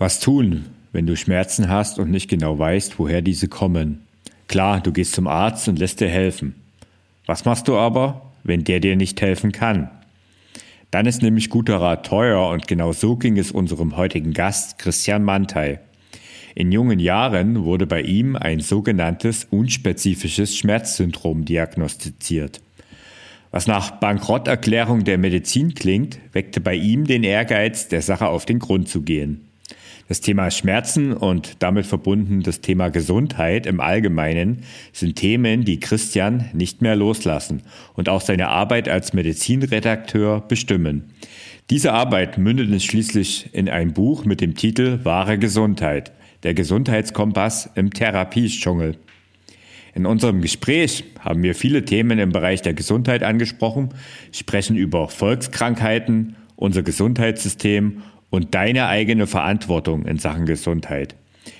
Was tun, wenn du Schmerzen hast und nicht genau weißt, woher diese kommen? Klar, du gehst zum Arzt und lässt dir helfen. Was machst du aber, wenn der dir nicht helfen kann? Dann ist nämlich guter Rat teuer und genau so ging es unserem heutigen Gast Christian Mantei. In jungen Jahren wurde bei ihm ein sogenanntes unspezifisches Schmerzsyndrom diagnostiziert. Was nach Bankrotterklärung der Medizin klingt, weckte bei ihm den Ehrgeiz, der Sache auf den Grund zu gehen. Das Thema Schmerzen und damit verbunden das Thema Gesundheit im Allgemeinen sind Themen, die Christian nicht mehr loslassen und auch seine Arbeit als Medizinredakteur bestimmen. Diese Arbeit mündet schließlich in ein Buch mit dem Titel Wahre Gesundheit, der Gesundheitskompass im Therapiedschungel. In unserem Gespräch haben wir viele Themen im Bereich der Gesundheit angesprochen, sprechen über Volkskrankheiten, unser Gesundheitssystem und deine eigene Verantwortung in Sachen Gesundheit.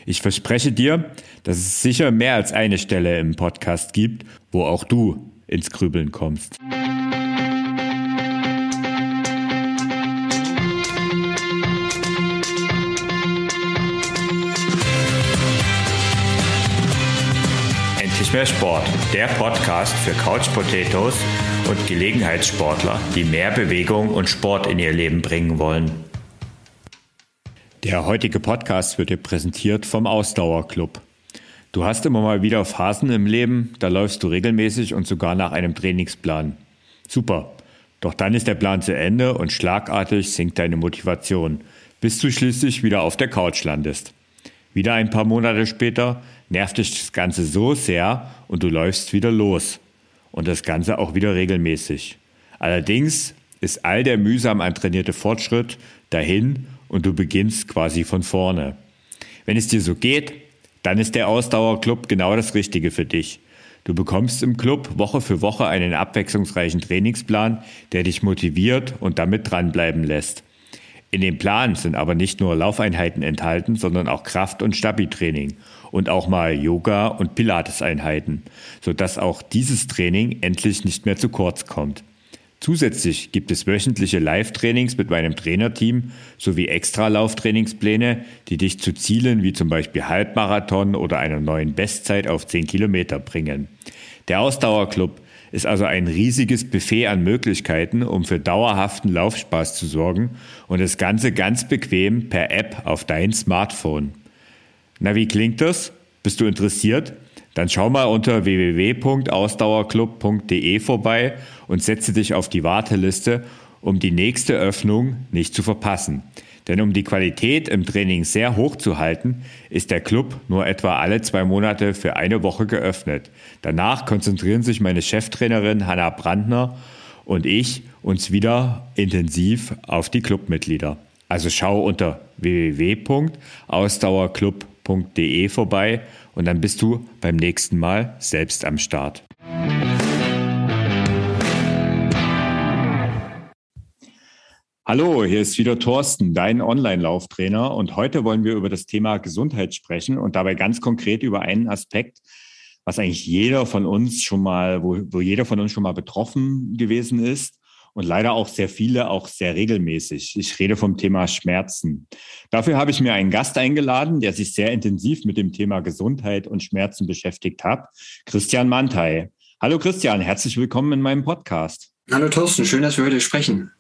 Ich verspreche dir, dass es sicher mehr als eine Stelle im Podcast gibt, wo auch du ins Grübeln kommst. Endlich mehr Sport, der Podcast für Couch Potatoes und Gelegenheitssportler, die mehr Bewegung und Sport in ihr Leben bringen wollen. Der heutige Podcast wird dir präsentiert vom Ausdauerclub. Du hast immer mal wieder Phasen im Leben, da läufst du regelmäßig und sogar nach einem Trainingsplan. Super. Doch dann ist der Plan zu Ende und schlagartig sinkt deine Motivation, bis du schließlich wieder auf der Couch landest. Wieder ein paar Monate später nervt dich das Ganze so sehr und du läufst wieder los. Und das Ganze auch wieder regelmäßig. Allerdings ist all der mühsam antrainierte Fortschritt dahin und du beginnst quasi von vorne. Wenn es dir so geht, dann ist der Ausdauerclub genau das Richtige für dich. Du bekommst im Club Woche für Woche einen abwechslungsreichen Trainingsplan, der dich motiviert und damit dranbleiben lässt. In dem Plan sind aber nicht nur Laufeinheiten enthalten, sondern auch Kraft- und Stabi-Training und auch mal Yoga- und Pilates-Einheiten, sodass auch dieses Training endlich nicht mehr zu kurz kommt. Zusätzlich gibt es wöchentliche Live-Trainings mit meinem Trainerteam sowie extra Lauftrainingspläne, die dich zu Zielen wie zum Beispiel Halbmarathon oder einer neuen Bestzeit auf 10 Kilometer bringen. Der Ausdauerclub ist also ein riesiges Buffet an Möglichkeiten, um für dauerhaften Laufspaß zu sorgen und das Ganze ganz bequem per App auf dein Smartphone. Na, wie klingt das? Bist du interessiert? Dann schau mal unter www.ausdauerclub.de vorbei und setze dich auf die Warteliste, um die nächste Öffnung nicht zu verpassen. Denn um die Qualität im Training sehr hoch zu halten, ist der Club nur etwa alle zwei Monate für eine Woche geöffnet. Danach konzentrieren sich meine Cheftrainerin Hanna Brandner und ich uns wieder intensiv auf die Clubmitglieder. Also schau unter www.ausdauerclub.de vorbei und dann bist du beim nächsten Mal selbst am Start. Hallo, hier ist wieder Thorsten, dein Online-Lauftrainer und heute wollen wir über das Thema Gesundheit sprechen und dabei ganz konkret über einen Aspekt, was eigentlich jeder von uns schon mal, wo, wo jeder von uns schon mal betroffen gewesen ist und leider auch sehr viele auch sehr regelmäßig. Ich rede vom Thema Schmerzen. Dafür habe ich mir einen Gast eingeladen, der sich sehr intensiv mit dem Thema Gesundheit und Schmerzen beschäftigt hat, Christian Mantei. Hallo Christian, herzlich willkommen in meinem Podcast. Hallo Thorsten, schön, dass wir heute sprechen.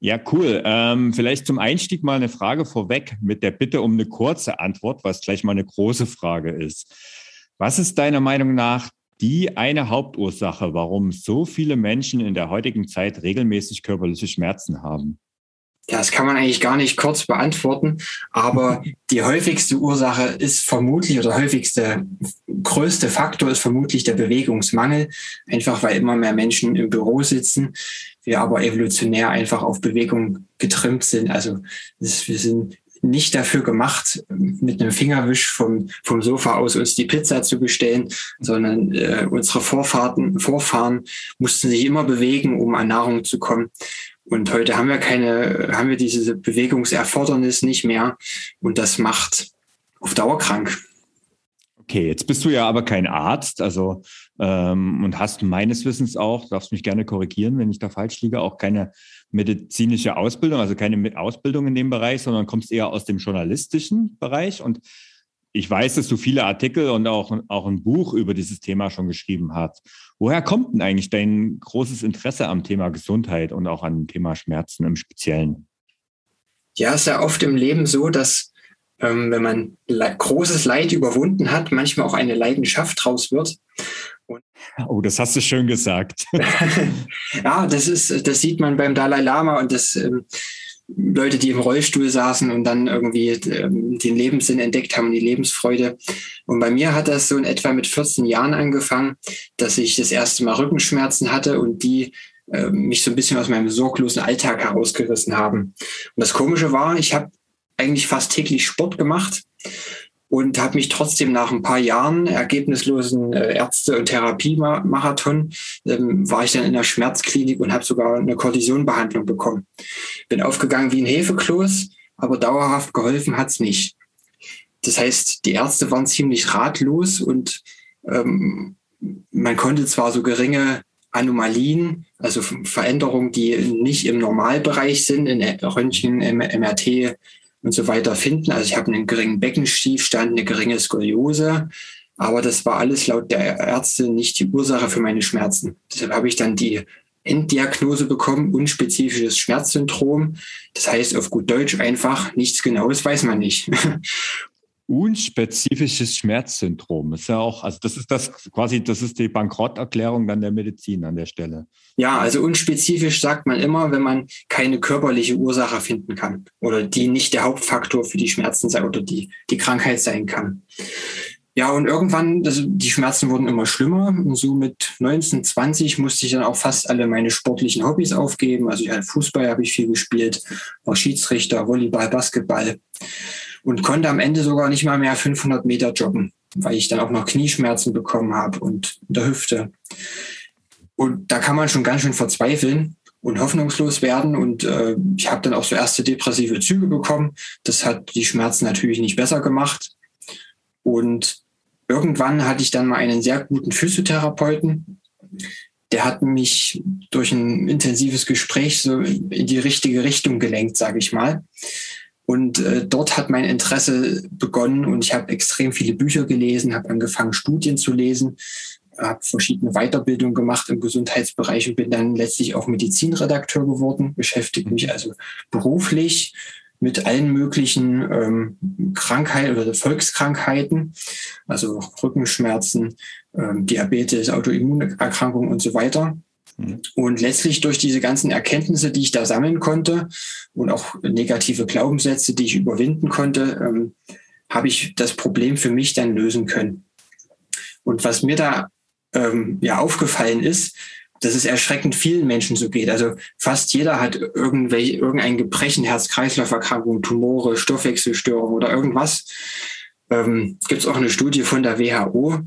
Ja, cool. Ähm, vielleicht zum Einstieg mal eine Frage vorweg mit der Bitte um eine kurze Antwort, was gleich mal eine große Frage ist. Was ist deiner Meinung nach die eine Hauptursache, warum so viele Menschen in der heutigen Zeit regelmäßig körperliche Schmerzen haben? Ja, das kann man eigentlich gar nicht kurz beantworten, aber die häufigste Ursache ist vermutlich oder häufigste größte Faktor ist vermutlich der Bewegungsmangel, einfach weil immer mehr Menschen im Büro sitzen, wir aber evolutionär einfach auf Bewegung getrimmt sind. Also wir sind nicht dafür gemacht, mit einem Fingerwisch vom, vom Sofa aus uns die Pizza zu bestellen, sondern äh, unsere Vorfahrten, Vorfahren mussten sich immer bewegen, um an Nahrung zu kommen. Und heute haben wir keine, haben wir diese Bewegungserfordernis nicht mehr. Und das macht auf Dauer krank. Okay, jetzt bist du ja aber kein Arzt, also ähm, und hast meines Wissens auch, darfst mich gerne korrigieren, wenn ich da falsch liege, auch keine medizinische Ausbildung, also keine Ausbildung in dem Bereich, sondern kommst eher aus dem journalistischen Bereich. Und ich weiß, dass du viele Artikel und auch, auch ein Buch über dieses Thema schon geschrieben hast. Woher kommt denn eigentlich dein großes Interesse am Thema Gesundheit und auch am Thema Schmerzen im Speziellen? Ja, es ist ja oft im Leben so, dass ähm, wenn man le großes Leid überwunden hat, manchmal auch eine Leidenschaft draus wird. Und oh, das hast du schön gesagt. ja, das ist, das sieht man beim Dalai Lama und das ähm, Leute, die im Rollstuhl saßen und dann irgendwie ähm, den Lebenssinn entdeckt haben, die Lebensfreude. Und bei mir hat das so in etwa mit 14 Jahren angefangen, dass ich das erste Mal Rückenschmerzen hatte und die äh, mich so ein bisschen aus meinem sorglosen Alltag herausgerissen haben. Und das Komische war, ich habe eigentlich fast täglich Sport gemacht und habe mich trotzdem nach ein paar Jahren ergebnislosen äh, Ärzte- und Therapiemarathon, ähm, war ich dann in der Schmerzklinik und habe sogar eine Kortisonbehandlung bekommen. Bin aufgegangen wie ein Hefekloß, aber dauerhaft geholfen hat's nicht. Das heißt, die Ärzte waren ziemlich ratlos und ähm, man konnte zwar so geringe Anomalien, also Veränderungen, die nicht im Normalbereich sind, in Röntgen, MRT, und so weiter finden. Also ich habe einen geringen Beckenschiefstand, eine geringe Skoliose, aber das war alles laut der Ärzte nicht die Ursache für meine Schmerzen. Deshalb habe ich dann die Enddiagnose bekommen, unspezifisches Schmerzsyndrom. Das heißt auf gut Deutsch einfach, nichts Genaues weiß man nicht. unspezifisches Schmerzsyndrom. ist ja auch, also das ist das quasi, das ist die Bankrotterklärung dann der Medizin an der Stelle. Ja, also unspezifisch sagt man immer, wenn man keine körperliche Ursache finden kann oder die nicht der Hauptfaktor für die Schmerzen sei oder die, die Krankheit sein kann. Ja, und irgendwann, also die Schmerzen wurden immer schlimmer. Und so mit 19, 20 musste ich dann auch fast alle meine sportlichen Hobbys aufgeben. Also ja, Fußball habe ich viel gespielt, auch Schiedsrichter, Volleyball, Basketball und konnte am Ende sogar nicht mal mehr 500 Meter joggen, weil ich dann auch noch Knieschmerzen bekommen habe und in der Hüfte. Und da kann man schon ganz schön verzweifeln und hoffnungslos werden. Und äh, ich habe dann auch so erste depressive Züge bekommen. Das hat die Schmerzen natürlich nicht besser gemacht. Und irgendwann hatte ich dann mal einen sehr guten Physiotherapeuten. Der hat mich durch ein intensives Gespräch so in die richtige Richtung gelenkt, sage ich mal. Und äh, dort hat mein Interesse begonnen und ich habe extrem viele Bücher gelesen, habe angefangen, Studien zu lesen, habe verschiedene Weiterbildungen gemacht im Gesundheitsbereich und bin dann letztlich auch Medizinredakteur geworden, beschäftige mich also beruflich mit allen möglichen ähm, Krankheiten oder Volkskrankheiten, also Rückenschmerzen, ähm, Diabetes, Autoimmunerkrankungen und so weiter. Mhm. Und letztlich durch diese ganzen Erkenntnisse, die ich da sammeln konnte und auch negative Glaubenssätze, die ich überwinden konnte, ähm, habe ich das Problem für mich dann lösen können. Und was mir da ähm, ja aufgefallen ist, dass es erschreckend vielen Menschen so geht. Also fast jeder hat irgendwelche, irgendein Gebrechen, Herz-Kreislauf-Erkrankungen, Tumore, Stoffwechselstörungen oder irgendwas. Ähm, Gibt es auch eine Studie von der WHO.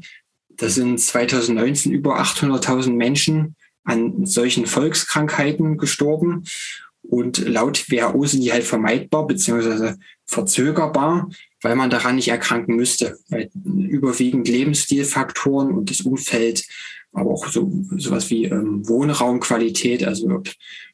Da sind 2019 über 800.000 Menschen an solchen Volkskrankheiten gestorben. Und laut WHO sind die halt vermeidbar beziehungsweise verzögerbar, weil man daran nicht erkranken müsste. Weil überwiegend Lebensstilfaktoren und das Umfeld, aber auch so sowas wie ähm, Wohnraumqualität, also ob,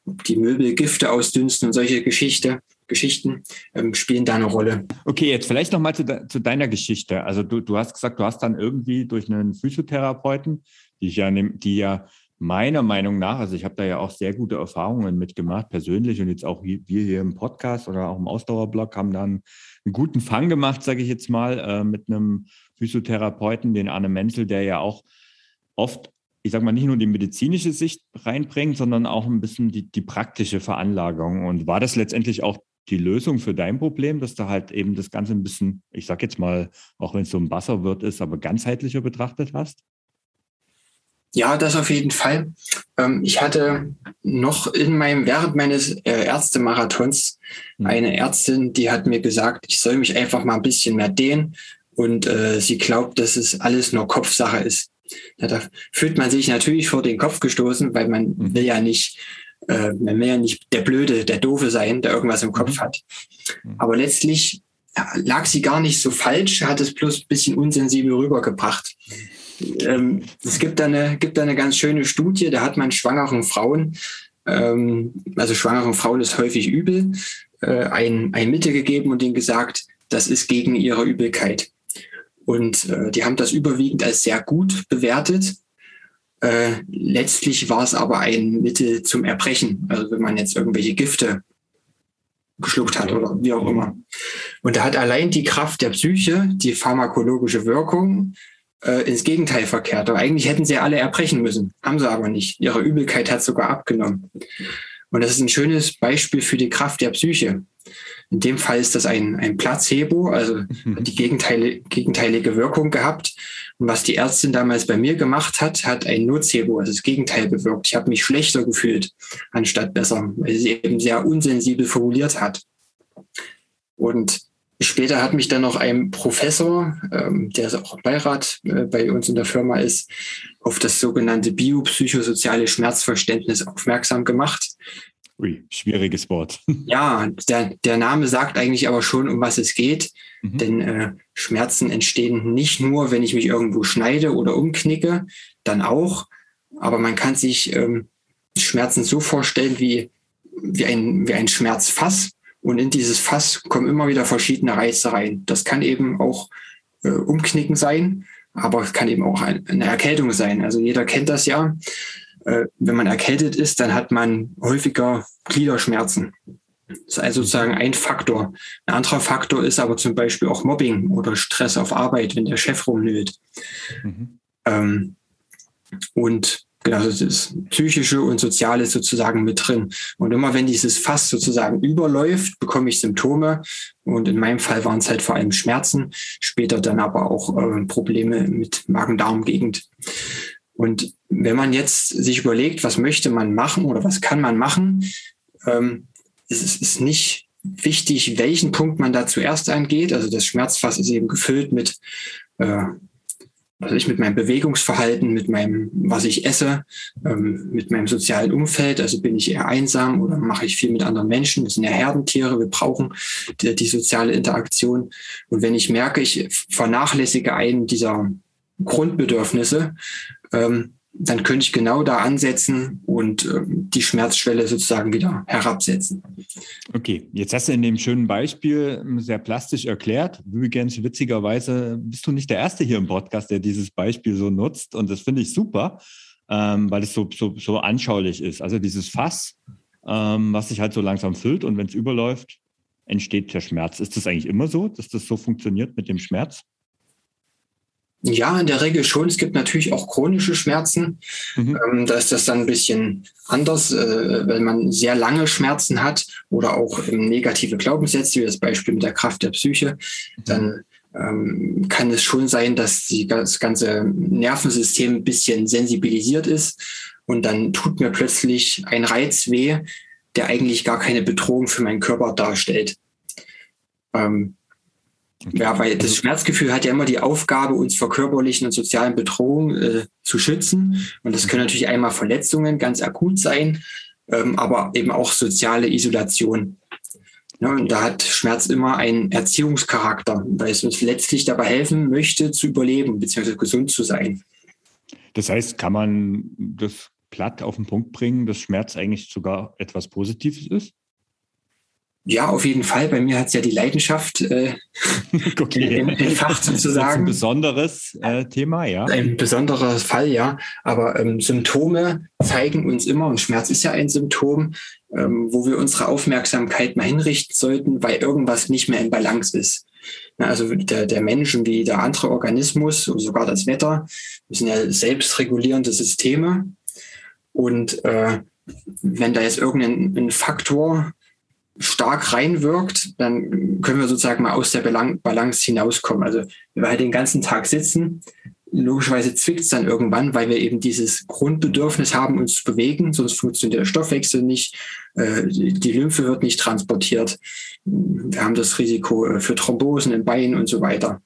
ob die Möbel Gifte ausdünsten und solche Geschichte, Geschichten ähm, spielen da eine Rolle. Okay, jetzt vielleicht nochmal zu, de zu deiner Geschichte. Also du, du hast gesagt, du hast dann irgendwie durch einen Physiotherapeuten, die, ja, die ja meiner Meinung nach, also ich habe da ja auch sehr gute Erfahrungen mitgemacht, persönlich und jetzt auch wir hier im Podcast oder auch im Ausdauerblog haben dann einen guten Fang gemacht, sage ich jetzt mal, äh, mit einem Physiotherapeuten, den Arne Menzel, der ja auch oft, ich sage mal, nicht nur die medizinische Sicht reinbringt, sondern auch ein bisschen die, die praktische Veranlagung. Und war das letztendlich auch die Lösung für dein Problem, dass du halt eben das Ganze ein bisschen, ich sage jetzt mal, auch wenn es so ein Wasserwirt ist, aber ganzheitlicher betrachtet hast? Ja, das auf jeden Fall. Ähm, ich hatte noch in meinem, während meines äh, Ärztemarathons mhm. eine Ärztin, die hat mir gesagt, ich soll mich einfach mal ein bisschen mehr dehnen und äh, sie glaubt, dass es alles nur Kopfsache ist. Da fühlt man sich natürlich vor den Kopf gestoßen, weil man mhm. will ja nicht, äh, man will ja nicht der Blöde, der Doofe sein, der irgendwas im Kopf mhm. hat. Mhm. Aber letztlich lag sie gar nicht so falsch, hat es bloß ein bisschen unsensibel rübergebracht. Ähm, es gibt da, eine, gibt da eine ganz schöne Studie, da hat man schwangeren Frauen, ähm, also schwangeren Frauen ist häufig übel, äh, ein, ein Mittel gegeben und ihnen gesagt, das ist gegen ihre Übelkeit. Und äh, die haben das überwiegend als sehr gut bewertet. Äh, letztlich war es aber ein Mittel zum Erbrechen. Also wenn man jetzt irgendwelche Gifte geschluckt hat oder wie auch immer. Und da hat allein die Kraft der Psyche, die pharmakologische Wirkung, äh, ins Gegenteil verkehrt. Aber eigentlich hätten sie alle erbrechen müssen. Haben sie aber nicht. Ihre Übelkeit hat sogar abgenommen. Und das ist ein schönes Beispiel für die Kraft der Psyche. In dem Fall ist das ein, ein Placebo, also mhm. die gegenteilige, gegenteilige Wirkung gehabt. Und was die Ärztin damals bei mir gemacht hat, hat ein Nocebo, also das Gegenteil bewirkt. Ich habe mich schlechter gefühlt, anstatt besser, weil sie eben sehr unsensibel formuliert hat. Und später hat mich dann noch ein Professor, ähm, der auch Beirat äh, bei uns in der Firma ist, auf das sogenannte biopsychosoziale Schmerzverständnis aufmerksam gemacht. Ui, schwieriges Wort. Ja, der, der Name sagt eigentlich aber schon, um was es geht. Mhm. Denn äh, Schmerzen entstehen nicht nur, wenn ich mich irgendwo schneide oder umknicke, dann auch. Aber man kann sich ähm, Schmerzen so vorstellen wie, wie, ein, wie ein Schmerzfass. Und in dieses Fass kommen immer wieder verschiedene Reize rein. Das kann eben auch äh, Umknicken sein, aber es kann eben auch eine Erkältung sein. Also jeder kennt das ja äh, wenn man erkältet ist, dann hat man häufiger Gliederschmerzen. Das ist also sozusagen ein Faktor. Ein anderer Faktor ist aber zum Beispiel auch Mobbing oder Stress auf Arbeit, wenn der Chef rumnölt. Mhm. Ähm, und genau, das ist psychische und soziale sozusagen mit drin. Und immer wenn dieses Fass sozusagen überläuft, bekomme ich Symptome. Und in meinem Fall waren es halt vor allem Schmerzen, später dann aber auch äh, Probleme mit Magen-Darm-Gegend. Und wenn man jetzt sich überlegt, was möchte man machen oder was kann man machen, ähm, es ist nicht wichtig, welchen Punkt man da zuerst angeht. Also das Schmerzfass ist eben gefüllt mit, äh, was ich mit meinem Bewegungsverhalten, mit meinem, was ich esse, ähm, mit meinem sozialen Umfeld. Also bin ich eher einsam oder mache ich viel mit anderen Menschen? Wir sind ja Herdentiere, wir brauchen die, die soziale Interaktion. Und wenn ich merke, ich vernachlässige einen dieser Grundbedürfnisse, ähm, dann könnte ich genau da ansetzen und ähm, die Schmerzschwelle sozusagen wieder herabsetzen. Okay, jetzt hast du in dem schönen Beispiel ähm, sehr plastisch erklärt. Übrigens, witzigerweise bist du nicht der Erste hier im Podcast, der dieses Beispiel so nutzt. Und das finde ich super, ähm, weil es so, so, so anschaulich ist. Also dieses Fass, ähm, was sich halt so langsam füllt und wenn es überläuft, entsteht der Schmerz. Ist das eigentlich immer so, dass das so funktioniert mit dem Schmerz? Ja, in der Regel schon. Es gibt natürlich auch chronische Schmerzen. Mhm. Ähm, da ist das dann ein bisschen anders, äh, wenn man sehr lange Schmerzen hat oder auch ähm, negative Glaubenssätze, wie das Beispiel mit der Kraft der Psyche, mhm. dann ähm, kann es schon sein, dass die, das ganze Nervensystem ein bisschen sensibilisiert ist und dann tut mir plötzlich ein Reiz weh, der eigentlich gar keine Bedrohung für meinen Körper darstellt. Ähm, ja, weil das Schmerzgefühl hat ja immer die Aufgabe, uns vor körperlichen und sozialen Bedrohungen äh, zu schützen. Und das können natürlich einmal Verletzungen ganz akut sein, ähm, aber eben auch soziale Isolation. Ja, und da hat Schmerz immer einen Erziehungscharakter, weil es uns letztlich dabei helfen möchte, zu überleben bzw. gesund zu sein. Das heißt, kann man das platt auf den Punkt bringen, dass Schmerz eigentlich sogar etwas Positives ist? Ja, auf jeden Fall. Bei mir hat es ja die Leidenschaft äh, okay. entfacht sozusagen. ein besonderes äh, Thema, ja. Ein besonderer Fall, ja. Aber ähm, Symptome zeigen uns immer, und Schmerz ist ja ein Symptom, ähm, wo wir unsere Aufmerksamkeit mal hinrichten sollten, weil irgendwas nicht mehr in Balance ist. Also der, der Mensch und wie der andere Organismus, sogar das Wetter, sind ja selbstregulierende Systeme. Und äh, wenn da jetzt irgendein Faktor stark reinwirkt, dann können wir sozusagen mal aus der Balance hinauskommen. Also wenn wir halt den ganzen Tag sitzen, logischerweise zwickt es dann irgendwann, weil wir eben dieses Grundbedürfnis haben, uns zu bewegen, sonst funktioniert der Stoffwechsel nicht, äh, die Lymphe wird nicht transportiert, wir haben das Risiko äh, für Thrombosen im Bein und so weiter.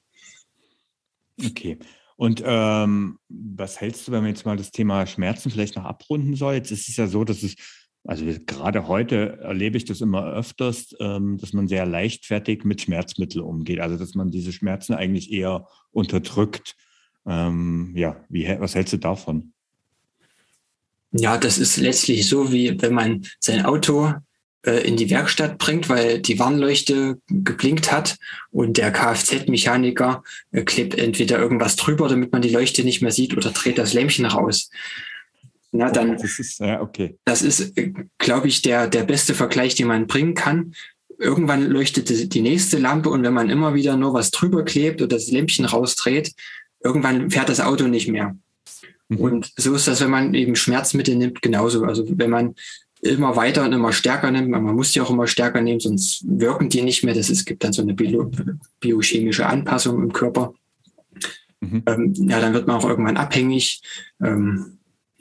Okay. Und ähm, was hältst du, wenn man jetzt mal das Thema Schmerzen vielleicht noch abrunden soll? Jetzt ist es ja so, dass es also gerade heute erlebe ich das immer öfters, ähm, dass man sehr leichtfertig mit Schmerzmitteln umgeht. Also dass man diese Schmerzen eigentlich eher unterdrückt. Ähm, ja, wie, was hältst du davon? Ja, das ist letztlich so, wie wenn man sein Auto äh, in die Werkstatt bringt, weil die Warnleuchte geblinkt hat und der Kfz-Mechaniker äh, klebt entweder irgendwas drüber, damit man die Leuchte nicht mehr sieht oder dreht das Lämpchen raus. Na, dann, das ist, ja, okay. Das ist, äh, glaube ich, der, der beste Vergleich, den man bringen kann. Irgendwann leuchtet die nächste Lampe und wenn man immer wieder nur was drüber klebt oder das Lämpchen rausdreht, irgendwann fährt das Auto nicht mehr. Mhm. Und so ist das, wenn man eben Schmerzmittel nimmt, genauso. Also wenn man immer weiter und immer stärker nimmt, man muss die auch immer stärker nehmen, sonst wirken die nicht mehr. Das ist, gibt dann so eine bio, biochemische Anpassung im Körper. Mhm. Ähm, ja, dann wird man auch irgendwann abhängig. Ähm,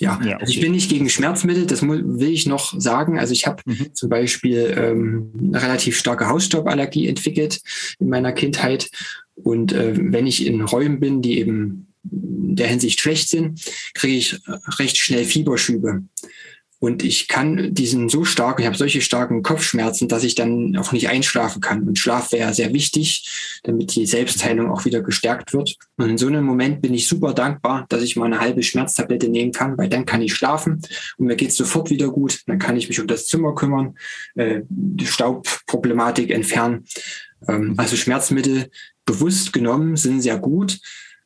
ja, ja okay. ich bin nicht gegen Schmerzmittel, das will ich noch sagen. Also ich habe mhm. zum Beispiel ähm, eine relativ starke Hausstauballergie entwickelt in meiner Kindheit. Und äh, wenn ich in Räumen bin, die eben in der Hinsicht schlecht sind, kriege ich recht schnell Fieberschübe. Und ich kann diesen so stark, ich habe solche starken Kopfschmerzen, dass ich dann auch nicht einschlafen kann. Und Schlaf wäre sehr wichtig, damit die Selbstheilung auch wieder gestärkt wird. Und in so einem Moment bin ich super dankbar, dass ich mal eine halbe Schmerztablette nehmen kann, weil dann kann ich schlafen und mir geht es sofort wieder gut. Dann kann ich mich um das Zimmer kümmern, äh, die Staubproblematik entfernen. Ähm, also Schmerzmittel bewusst genommen sind sehr gut,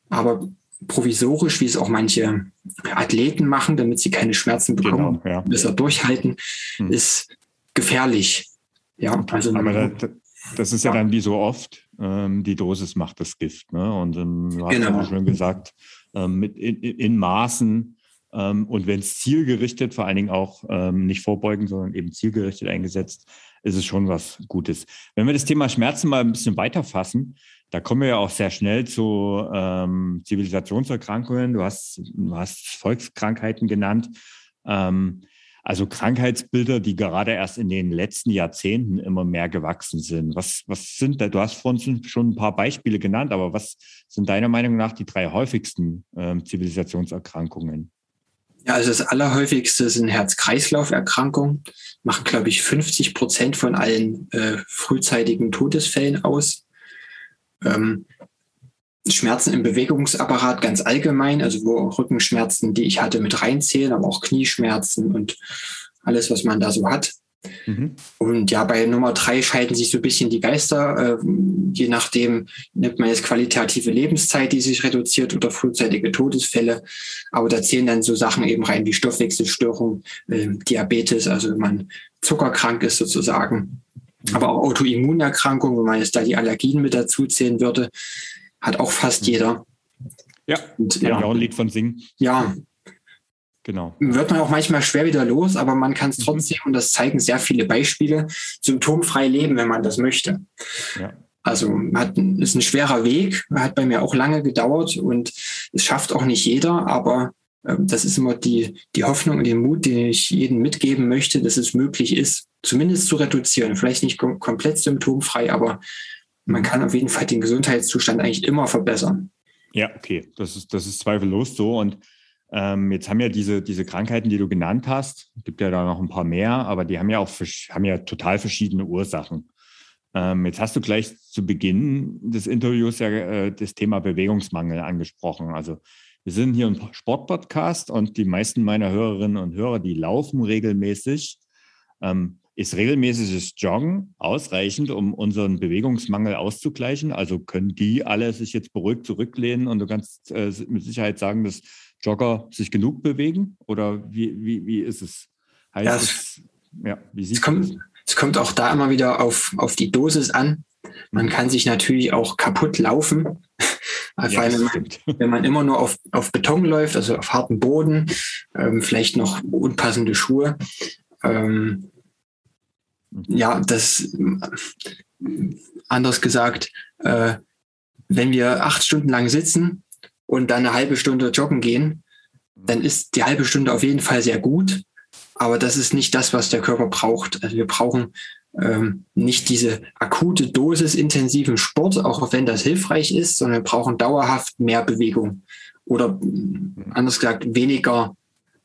aber provisorisch, wie es auch manche Athleten machen, damit sie keine Schmerzen bekommen, genau, ja. besser durchhalten, hm. ist gefährlich. Ja, also Aber da, das ist ja, ja, dann wie so oft, ähm, die Dosis macht das Gift. Ne? Und ähm, du hast genau. ja schon gesagt, ähm, mit in, in Maßen ähm, und wenn es zielgerichtet, vor allen Dingen auch ähm, nicht vorbeugen, sondern eben zielgerichtet eingesetzt, ist es schon was Gutes. Wenn wir das Thema Schmerzen mal ein bisschen weiterfassen, da kommen wir ja auch sehr schnell zu ähm, Zivilisationserkrankungen. Du hast, du hast Volkskrankheiten genannt. Ähm, also Krankheitsbilder, die gerade erst in den letzten Jahrzehnten immer mehr gewachsen sind. Was, was sind da? Du hast vorhin schon ein paar Beispiele genannt, aber was sind deiner Meinung nach die drei häufigsten ähm, Zivilisationserkrankungen? Ja, also das allerhäufigste sind Herz-Kreislauf-Erkrankungen, machen, glaube ich, 50 Prozent von allen äh, frühzeitigen Todesfällen aus. Ähm, Schmerzen im Bewegungsapparat ganz allgemein, also wo Rückenschmerzen, die ich hatte, mit reinzählen, aber auch Knieschmerzen und alles, was man da so hat. Mhm. Und ja, bei Nummer drei scheiden sich so ein bisschen die Geister. Äh, je nachdem nimmt man jetzt qualitative Lebenszeit, die sich reduziert oder frühzeitige Todesfälle. Aber da zählen dann so Sachen eben rein wie Stoffwechselstörung, äh, Diabetes, also wenn man zuckerkrank ist sozusagen aber auch Autoimmunerkrankungen, wenn man jetzt da die Allergien mit dazu zählen würde, hat auch fast mhm. jeder. Ja, und, ja. auch ein Lied von singen. Ja. Genau. Wird man auch manchmal schwer wieder los, aber man kann es mhm. trotzdem, und das zeigen sehr viele Beispiele, symptomfrei leben, wenn man das möchte. Ja. Also hat, ist ein schwerer Weg, hat bei mir auch lange gedauert und es schafft auch nicht jeder, aber ähm, das ist immer die, die Hoffnung und den Mut, den ich jedem mitgeben möchte, dass es möglich ist, zumindest zu reduzieren. Vielleicht nicht kom komplett symptomfrei, aber man kann auf jeden Fall den Gesundheitszustand eigentlich immer verbessern. Ja, okay, das ist, das ist zweifellos so. Und ähm, jetzt haben ja diese, diese Krankheiten, die du genannt hast, gibt ja da noch ein paar mehr, aber die haben ja auch haben ja total verschiedene Ursachen. Ähm, jetzt hast du gleich zu Beginn des Interviews ja äh, das Thema Bewegungsmangel angesprochen. Also wir sind hier ein Sportpodcast und die meisten meiner Hörerinnen und Hörer, die laufen regelmäßig. Ähm, ist regelmäßiges Joggen ausreichend, um unseren Bewegungsmangel auszugleichen? Also können die alle sich jetzt beruhigt zurücklehnen und du kannst äh, mit Sicherheit sagen, dass Jogger sich genug bewegen? Oder wie, wie, wie ist es? Heißt ja, es, ja, wie sieht es kommt, es kommt auch da immer wieder auf, auf die Dosis an. Man mhm. kann sich natürlich auch kaputt laufen. Vor ja, allem, wenn man, wenn man, immer nur auf, auf Beton läuft, also auf hartem Boden, ähm, vielleicht noch unpassende Schuhe. Ähm, ja, das anders gesagt, äh, wenn wir acht Stunden lang sitzen und dann eine halbe Stunde joggen gehen, dann ist die halbe Stunde auf jeden Fall sehr gut. Aber das ist nicht das, was der Körper braucht. Also wir brauchen ähm, nicht diese akute Dosis intensiven Sport, auch wenn das hilfreich ist, sondern wir brauchen dauerhaft mehr Bewegung oder anders gesagt weniger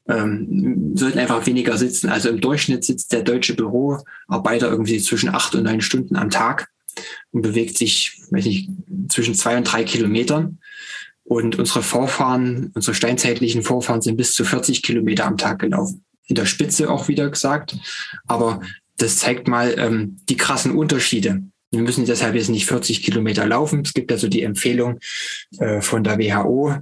ähm, sollten einfach weniger sitzen. Also im Durchschnitt sitzt der deutsche Büroarbeiter irgendwie zwischen acht und neun Stunden am Tag und bewegt sich, weiß nicht, zwischen zwei und drei Kilometern. Und unsere Vorfahren, unsere steinzeitlichen Vorfahren sind bis zu 40 Kilometer am Tag gelaufen. In der Spitze auch wieder gesagt. Aber das zeigt mal ähm, die krassen Unterschiede. Wir müssen deshalb jetzt nicht 40 Kilometer laufen. Es gibt also die Empfehlung äh, von der WHO,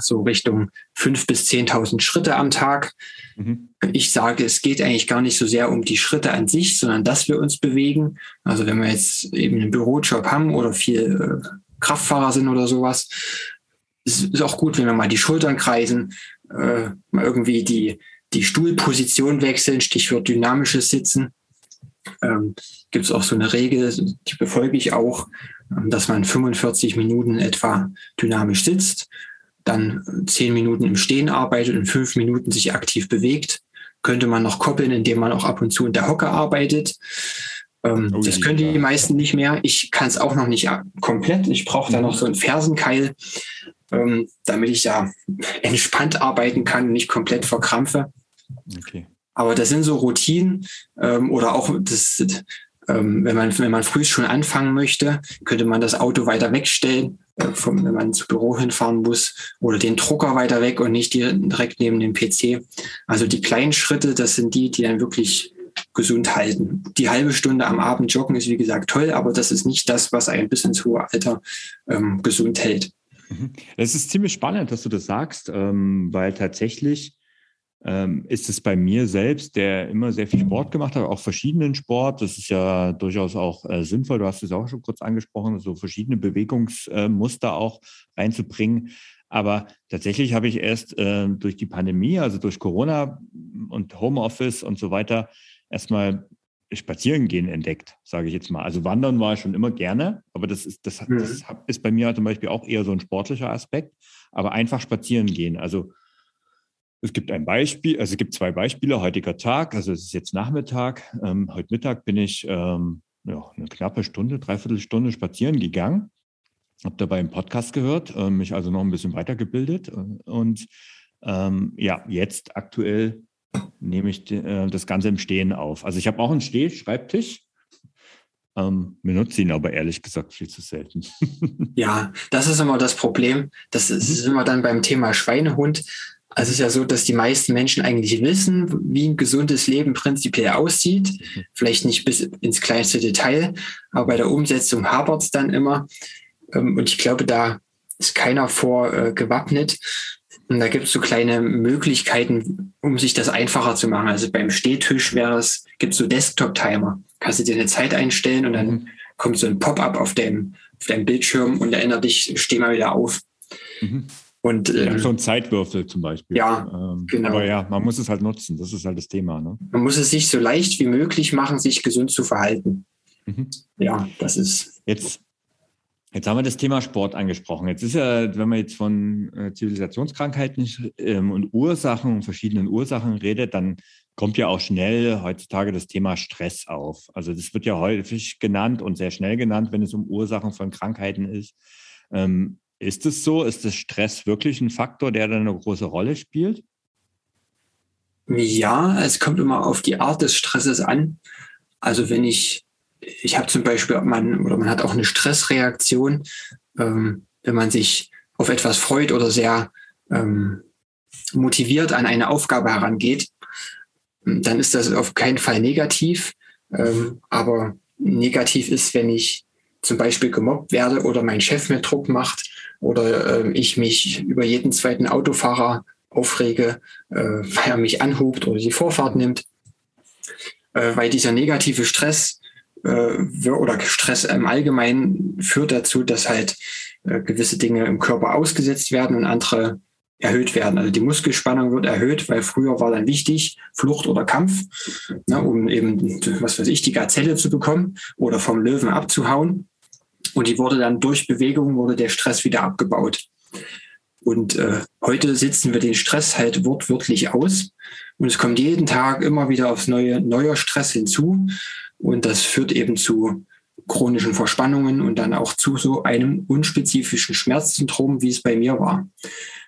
so Richtung 5.000 bis 10.000 Schritte am Tag. Mhm. Ich sage, es geht eigentlich gar nicht so sehr um die Schritte an sich, sondern dass wir uns bewegen. Also wenn wir jetzt eben einen Bürojob haben oder viel äh, Kraftfahrer sind oder sowas, es ist auch gut, wenn wir mal die Schultern kreisen, äh, mal irgendwie die, die Stuhlposition wechseln, Stichwort dynamisches Sitzen. Ähm, Gibt es auch so eine Regel, die befolge ich auch, ähm, dass man 45 Minuten etwa dynamisch sitzt, dann 10 Minuten im Stehen arbeitet und 5 Minuten sich aktiv bewegt. Könnte man noch koppeln, indem man auch ab und zu in der Hocke arbeitet. Ähm, oh, das können die meisten nicht mehr. Ich kann es auch noch nicht komplett. Ich brauche da noch so einen Fersenkeil, ähm, damit ich da entspannt arbeiten kann und nicht komplett verkrampfe. Okay. Aber das sind so Routinen ähm, oder auch das, ähm, wenn man wenn man früh schon anfangen möchte, könnte man das Auto weiter wegstellen, äh, vom, wenn man ins Büro hinfahren muss oder den Drucker weiter weg und nicht direkt neben dem PC. Also die kleinen Schritte, das sind die, die dann wirklich gesund halten. Die halbe Stunde am Abend joggen ist wie gesagt toll, aber das ist nicht das, was einen bis ins hohe Alter ähm, gesund hält. Mhm. Es ist ziemlich spannend, dass du das sagst, ähm, weil tatsächlich ähm, ist es bei mir selbst, der immer sehr viel Sport gemacht hat, auch verschiedenen Sport. Das ist ja durchaus auch äh, sinnvoll. Du hast es auch schon kurz angesprochen, so verschiedene Bewegungsmuster auch reinzubringen. Aber tatsächlich habe ich erst äh, durch die Pandemie, also durch Corona und Homeoffice und so weiter, erstmal spazieren gehen entdeckt, sage ich jetzt mal. Also wandern war ich schon immer gerne, aber das ist, das, mhm. das ist bei mir zum Beispiel auch eher so ein sportlicher Aspekt. Aber einfach spazieren gehen. Also es gibt ein Beispiel, also es gibt zwei Beispiele. Heutiger Tag, also es ist jetzt Nachmittag. Ähm, heute Mittag bin ich ähm, ja, eine knappe Stunde, dreiviertel Stunde spazieren gegangen. Habe dabei einen Podcast gehört, äh, mich also noch ein bisschen weitergebildet. Und ähm, ja, jetzt aktuell nehme ich äh, das Ganze im Stehen auf. Also ich habe auch einen Stehschreibtisch. Ähm, benutze ihn aber ehrlich gesagt viel zu selten. ja, das ist immer das Problem. Das ist mhm. immer dann beim Thema Schweinehund. Also es ist ja so, dass die meisten Menschen eigentlich wissen, wie ein gesundes Leben prinzipiell aussieht. Mhm. Vielleicht nicht bis ins kleinste Detail, aber bei der Umsetzung hapert es dann immer. Ähm, und ich glaube, da ist keiner vor äh, gewappnet. Und da gibt es so kleine Möglichkeiten, um sich das einfacher zu machen. Also beim Stehtisch wäre es, gibt es so Desktop-Timer. Kannst du dir eine Zeit einstellen und dann mhm. kommt so ein Pop-up auf deinem, auf deinem Bildschirm und erinnert dich, steh mal wieder auf. Mhm. Und, ähm, so ein Zeitwürfel zum Beispiel. Ja, ähm, genau. Aber ja, man muss es halt nutzen. Das ist halt das Thema. Ne? Man muss es sich so leicht wie möglich machen, sich gesund zu verhalten. Mhm. Ja, das ist. Jetzt Jetzt haben wir das Thema Sport angesprochen. Jetzt ist ja, wenn man jetzt von äh, Zivilisationskrankheiten ähm, und Ursachen und verschiedenen Ursachen redet, dann kommt ja auch schnell heutzutage das Thema Stress auf. Also das wird ja häufig genannt und sehr schnell genannt, wenn es um Ursachen von Krankheiten ist. Ähm, ist es so? Ist das Stress wirklich ein Faktor, der da eine große Rolle spielt? Ja, es kommt immer auf die Art des Stresses an. Also wenn ich ich habe zum Beispiel, man, oder man hat auch eine Stressreaktion, ähm, wenn man sich auf etwas freut oder sehr ähm, motiviert an eine Aufgabe herangeht, dann ist das auf keinen Fall negativ. Ähm, aber negativ ist, wenn ich zum Beispiel gemobbt werde oder mein Chef mir Druck macht oder äh, ich mich über jeden zweiten Autofahrer aufrege, äh, weil er mich anhubt oder die Vorfahrt nimmt. Äh, weil dieser negative Stress äh, oder Stress im Allgemeinen führt dazu, dass halt äh, gewisse Dinge im Körper ausgesetzt werden und andere erhöht werden. Also die Muskelspannung wird erhöht, weil früher war dann wichtig, Flucht oder Kampf, ne, um eben, was weiß ich, die Gazelle zu bekommen oder vom Löwen abzuhauen. Und die wurde dann durch Bewegung, wurde der Stress wieder abgebaut. Und äh, heute sitzen wir den Stress halt wortwörtlich aus. Und es kommt jeden Tag immer wieder aufs neue, neuer Stress hinzu. Und das führt eben zu chronischen Verspannungen und dann auch zu so einem unspezifischen Schmerzsyndrom, wie es bei mir war.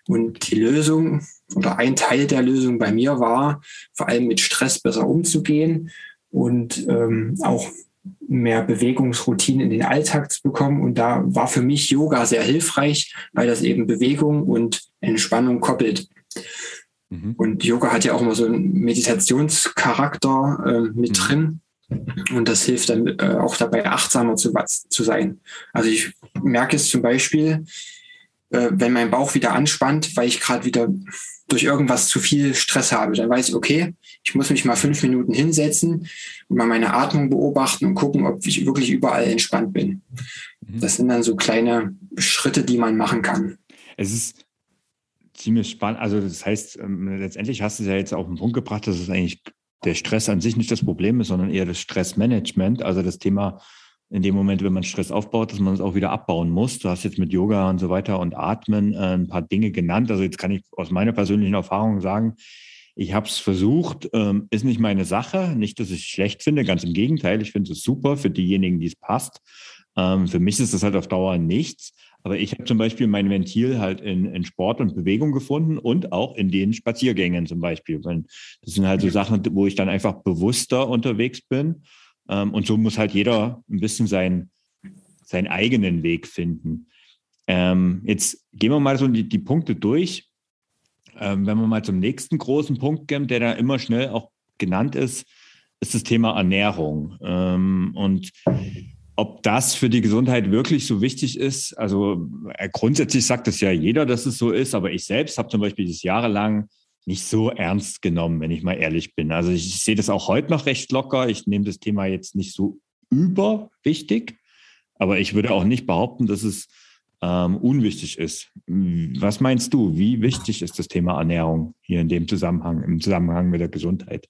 Und die Lösung oder ein Teil der Lösung bei mir war, vor allem mit Stress besser umzugehen und ähm, auch mehr Bewegungsroutine in den Alltag zu bekommen. Und da war für mich Yoga sehr hilfreich, weil das eben Bewegung und Entspannung koppelt. Mhm. Und Yoga hat ja auch immer so einen Meditationscharakter äh, mit mhm. drin. Und das hilft dann äh, auch dabei, achtsamer zu, zu sein. Also ich merke es zum Beispiel, äh, wenn mein Bauch wieder anspannt, weil ich gerade wieder durch irgendwas zu viel Stress habe, dann weiß ich, okay, ich muss mich mal fünf Minuten hinsetzen und mal meine Atmung beobachten und gucken, ob ich wirklich überall entspannt bin. Mhm. Das sind dann so kleine Schritte, die man machen kann. Es ist ziemlich spannend. Also das heißt, ähm, letztendlich hast du es ja jetzt auf den Punkt gebracht, dass es eigentlich der Stress an sich nicht das Problem ist, sondern eher das Stressmanagement, also das Thema in dem Moment, wenn man Stress aufbaut, dass man es auch wieder abbauen muss. Du hast jetzt mit Yoga und so weiter und Atmen äh, ein paar Dinge genannt. Also jetzt kann ich aus meiner persönlichen Erfahrung sagen, ich habe es versucht, ähm, ist nicht meine Sache. Nicht, dass ich es schlecht finde, ganz im Gegenteil. Ich finde es super für diejenigen, die es passt. Ähm, für mich ist das halt auf Dauer nichts. Aber ich habe zum Beispiel mein Ventil halt in, in, Sport und Bewegung gefunden und auch in den Spaziergängen zum Beispiel. Das sind halt so Sachen, wo ich dann einfach bewusster unterwegs bin ähm, und so muss halt jeder ein bisschen sein, seinen eigenen Weg finden. Ähm, jetzt gehen wir mal so die, die Punkte durch. Ähm, wenn wir mal zum nächsten großen Punkt gehen, der da immer schnell auch genannt ist, ist das Thema Ernährung. Und ob das für die Gesundheit wirklich so wichtig ist, also äh, grundsätzlich sagt es ja jeder, dass es so ist, aber ich selbst habe zum Beispiel das jahrelang nicht so ernst genommen, wenn ich mal ehrlich bin. Also ich sehe das auch heute noch recht locker. Ich nehme das Thema jetzt nicht so überwichtig, aber ich würde auch nicht behaupten, dass es ähm, unwichtig ist. Was meinst du? Wie wichtig ist das Thema Ernährung hier in dem Zusammenhang, im Zusammenhang mit der Gesundheit?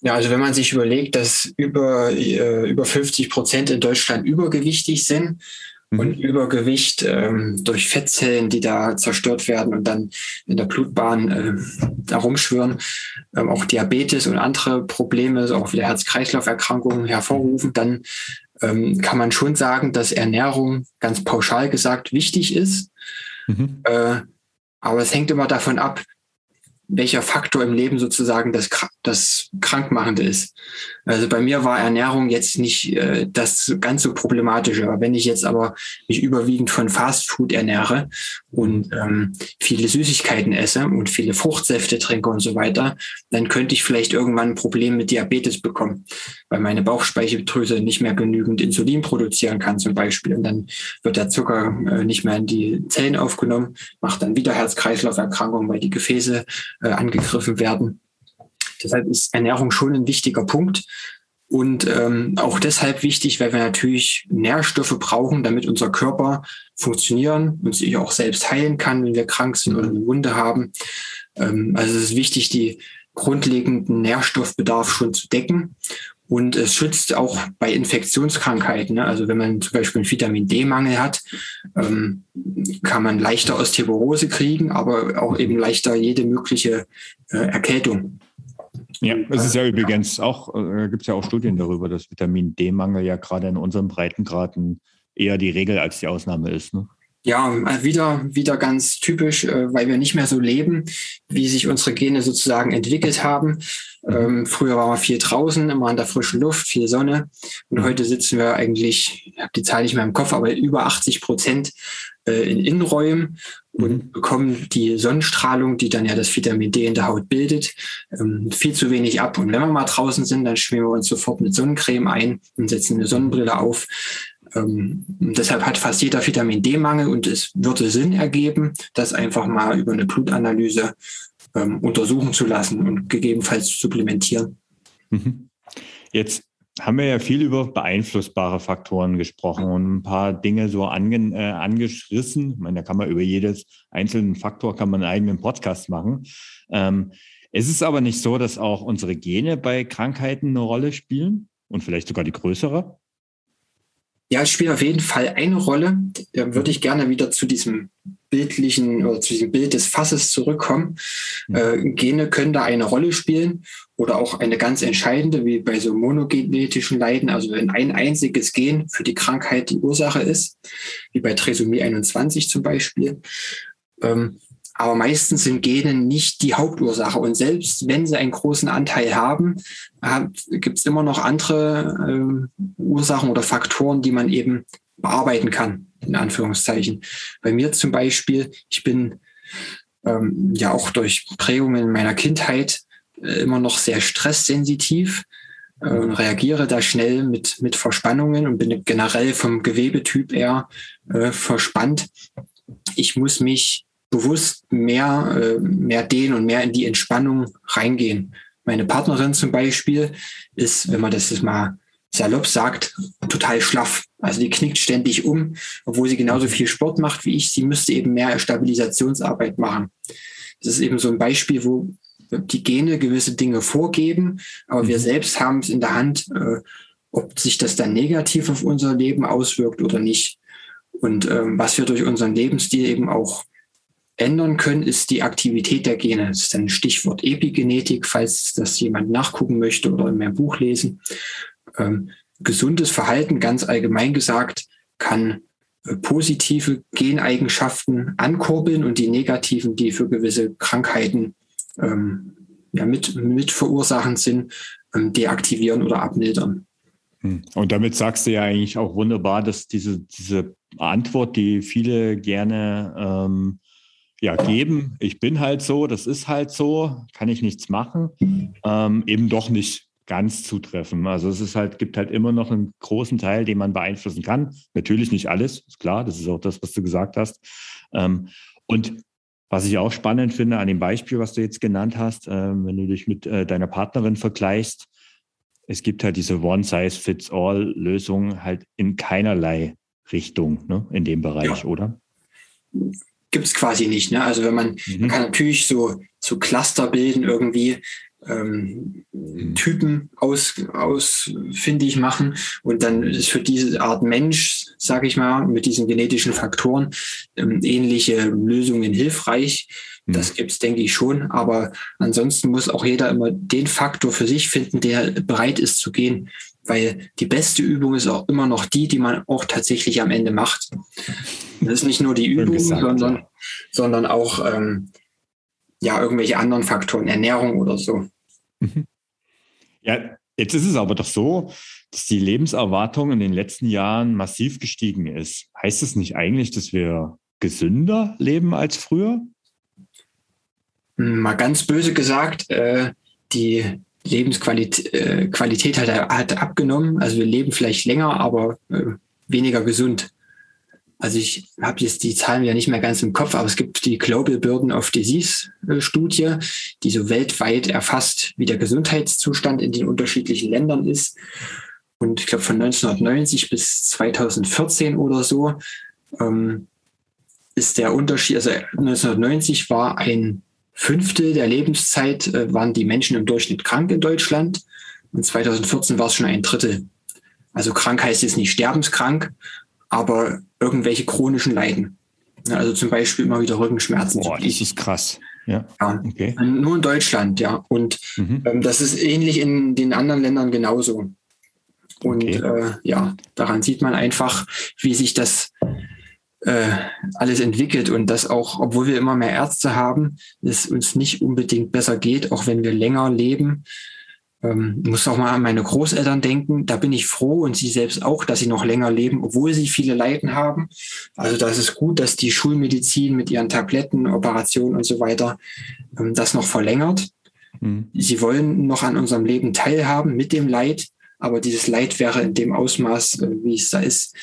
Ja, also wenn man sich überlegt, dass über, äh, über 50 Prozent in Deutschland übergewichtig sind mhm. und Übergewicht ähm, durch Fettzellen, die da zerstört werden und dann in der Blutbahn äh, da rumschwören, ähm, auch Diabetes und andere Probleme, auch wieder Herz-Kreislauf-Erkrankungen hervorrufen, dann ähm, kann man schon sagen, dass Ernährung ganz pauschal gesagt wichtig ist. Mhm. Äh, aber es hängt immer davon ab, welcher Faktor im Leben sozusagen das, das Krankmachende ist. Also bei mir war Ernährung jetzt nicht äh, das ganz so problematische. Aber wenn ich jetzt aber mich überwiegend von Fast Food ernähre und ähm, viele Süßigkeiten esse und viele Fruchtsäfte trinke und so weiter, dann könnte ich vielleicht irgendwann ein Problem mit Diabetes bekommen, weil meine Bauchspeicheldrüse nicht mehr genügend Insulin produzieren kann zum Beispiel. Und dann wird der Zucker äh, nicht mehr in die Zellen aufgenommen, macht dann wieder Herz-Kreislauf-Erkrankungen, weil die Gefäße äh, angegriffen werden. Deshalb ist Ernährung schon ein wichtiger Punkt. Und ähm, auch deshalb wichtig, weil wir natürlich Nährstoffe brauchen, damit unser Körper funktionieren und sich auch selbst heilen kann, wenn wir krank sind oder eine Wunde haben. Ähm, also es ist wichtig, die grundlegenden Nährstoffbedarf schon zu decken. Und es schützt auch bei Infektionskrankheiten. Ne? Also wenn man zum Beispiel einen Vitamin D-Mangel hat, ähm, kann man leichter Osteoporose kriegen, aber auch eben leichter jede mögliche äh, Erkältung. Ja, es ist ja übrigens auch, äh, gibt es ja auch Studien darüber, dass Vitamin D-Mangel ja gerade in unseren Breitengraden eher die Regel als die Ausnahme ist. Ne? Ja, äh, wieder, wieder ganz typisch, äh, weil wir nicht mehr so leben, wie sich unsere Gene sozusagen entwickelt haben. Mhm. Ähm, früher waren wir viel draußen, immer an der frischen Luft, viel Sonne. Und mhm. heute sitzen wir eigentlich, ich habe die Zahl nicht mehr im Kopf, aber über 80 Prozent äh, in Innenräumen und mhm. bekommen die Sonnenstrahlung, die dann ja das Vitamin D in der Haut bildet, ähm, viel zu wenig ab. Und wenn wir mal draußen sind, dann schmieren wir uns sofort mit Sonnencreme ein und setzen eine Sonnenbrille auf. Ähm, deshalb hat fast jeder Vitamin D-Mangel und es würde Sinn ergeben, das einfach mal über eine Blutanalyse ähm, untersuchen zu lassen und gegebenenfalls supplementieren. Mhm. Jetzt haben wir ja viel über beeinflussbare Faktoren gesprochen und ein paar Dinge so ange, äh, angeschrissen. Ich meine, da kann man über jedes einzelnen Faktor kann man einen eigenen Podcast machen. Ähm, es ist aber nicht so, dass auch unsere Gene bei Krankheiten eine Rolle spielen und vielleicht sogar die größere. Ja, es spielt auf jeden Fall eine Rolle. Da würde ich gerne wieder zu diesem bildlichen oder zu diesem Bild des Fasses zurückkommen. Äh, Gene können da eine Rolle spielen oder auch eine ganz entscheidende, wie bei so monogenetischen Leiden, also wenn ein einziges Gen für die Krankheit die Ursache ist, wie bei Trisomie 21 zum Beispiel. Ähm, Aber meistens sind Gene nicht die Hauptursache. Und selbst wenn sie einen großen Anteil haben, gibt es immer noch andere äh, Ursachen oder Faktoren, die man eben bearbeiten kann, in Anführungszeichen. Bei mir zum Beispiel, ich bin ähm, ja auch durch Prägungen in meiner Kindheit äh, immer noch sehr stresssensitiv äh, reagiere da schnell mit, mit Verspannungen und bin generell vom Gewebetyp eher äh, verspannt. Ich muss mich bewusst mehr, äh, mehr dehnen und mehr in die Entspannung reingehen. Meine Partnerin zum Beispiel ist, wenn man das jetzt mal salopp sagt, total schlaff. Also die knickt ständig um, obwohl sie genauso viel Sport macht wie ich. Sie müsste eben mehr Stabilisationsarbeit machen. Das ist eben so ein Beispiel, wo die Gene gewisse Dinge vorgeben, aber mhm. wir selbst haben es in der Hand, äh, ob sich das dann negativ auf unser Leben auswirkt oder nicht. Und ähm, was wir durch unseren Lebensstil eben auch ändern können, ist die Aktivität der Gene. Das ist ein Stichwort Epigenetik, falls das jemand nachgucken möchte oder in meinem Buch lesen. Ähm, gesundes Verhalten, ganz allgemein gesagt, kann äh, positive Geneigenschaften ankurbeln und die negativen, die für gewisse Krankheiten ähm, ja, mit, mit verursachend sind, ähm, deaktivieren oder abmildern. Hm. Und damit sagst du ja eigentlich auch wunderbar, dass diese, diese Antwort, die viele gerne ähm, ja, geben, ich bin halt so, das ist halt so, kann ich nichts machen, ähm, eben doch nicht ganz zutreffen. Also es ist halt, gibt halt immer noch einen großen Teil, den man beeinflussen kann. Natürlich nicht alles, ist klar, das ist auch das, was du gesagt hast. Ähm, und was ich auch spannend finde an dem Beispiel, was du jetzt genannt hast, äh, wenn du dich mit äh, deiner Partnerin vergleichst, es gibt halt diese One-Size-Fits-All-Lösung halt in keinerlei Richtung ne, in dem Bereich, ja. oder? Gibt es quasi nicht. Ne? Also wenn man, mhm. man kann natürlich so, so Cluster bilden irgendwie, ähm, mhm. Typen aus, ausfindig machen und dann ist für diese Art Mensch, sage ich mal, mit diesen genetischen Faktoren ähm, ähnliche Lösungen hilfreich. Mhm. Das gibt es, denke ich, schon. Aber ansonsten muss auch jeder immer den Faktor für sich finden, der bereit ist zu gehen. Weil die beste Übung ist auch immer noch die, die man auch tatsächlich am Ende macht. Das ist nicht nur die Übung, gesagt, sondern, ja. sondern auch ähm, ja, irgendwelche anderen Faktoren, Ernährung oder so. Mhm. Ja, jetzt ist es aber doch so, dass die Lebenserwartung in den letzten Jahren massiv gestiegen ist. Heißt das nicht eigentlich, dass wir gesünder leben als früher? Mal ganz böse gesagt, äh, die Lebensqualität äh, Qualität hat, hat abgenommen. Also wir leben vielleicht länger, aber äh, weniger gesund also ich habe jetzt die Zahlen ja nicht mehr ganz im Kopf, aber es gibt die Global Burden of Disease äh, Studie, die so weltweit erfasst, wie der Gesundheitszustand in den unterschiedlichen Ländern ist. Und ich glaube von 1990 bis 2014 oder so ähm, ist der Unterschied, also 1990 war ein Fünftel der Lebenszeit, äh, waren die Menschen im Durchschnitt krank in Deutschland. Und 2014 war es schon ein Drittel. Also krank heißt jetzt nicht sterbenskrank, aber irgendwelche chronischen Leiden. Also zum Beispiel immer wieder Rückenschmerzen. Boah, das ist krass. Ja. ja. Okay. Nur in Deutschland, ja. Und mhm. ähm, das ist ähnlich in den anderen Ländern genauso. Und okay. äh, ja, daran sieht man einfach, wie sich das äh, alles entwickelt und dass auch, obwohl wir immer mehr Ärzte haben, es uns nicht unbedingt besser geht, auch wenn wir länger leben, ähm, muss auch mal an meine Großeltern denken. Da bin ich froh und sie selbst auch, dass sie noch länger leben, obwohl sie viele Leiden haben. Also das ist gut, dass die Schulmedizin mit ihren Tabletten, Operationen und so weiter ähm, das noch verlängert. Mhm. Sie wollen noch an unserem Leben teilhaben mit dem Leid, aber dieses Leid wäre in dem Ausmaß, äh, wie es da ist,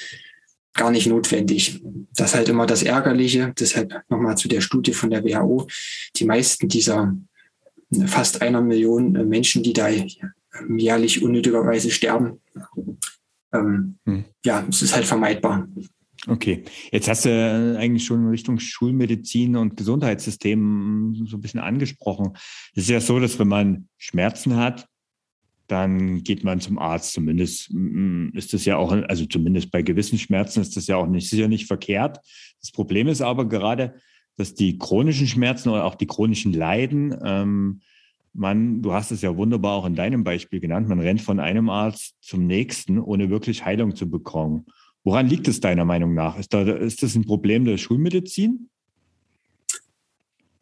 gar nicht notwendig. Das ist halt immer das Ärgerliche. Deshalb nochmal zu der Studie von der WHO. Die meisten dieser fast einer Million äh, Menschen, die da jährlich unnötigerweise sterben. Ähm, hm. Ja, es ist halt vermeidbar. Okay, jetzt hast du eigentlich schon in Richtung Schulmedizin und Gesundheitssystem so ein bisschen angesprochen. Es ist ja so, dass wenn man Schmerzen hat, dann geht man zum Arzt. Zumindest mm, ist das ja auch, also zumindest bei gewissen Schmerzen ist das ja auch nicht sicher nicht verkehrt. Das Problem ist aber gerade, dass die chronischen Schmerzen oder auch die chronischen Leiden, ähm, man, du hast es ja wunderbar auch in deinem Beispiel genannt, man rennt von einem Arzt zum nächsten, ohne wirklich Heilung zu bekommen. Woran liegt es deiner Meinung nach? Ist, da, ist das ein Problem der Schulmedizin?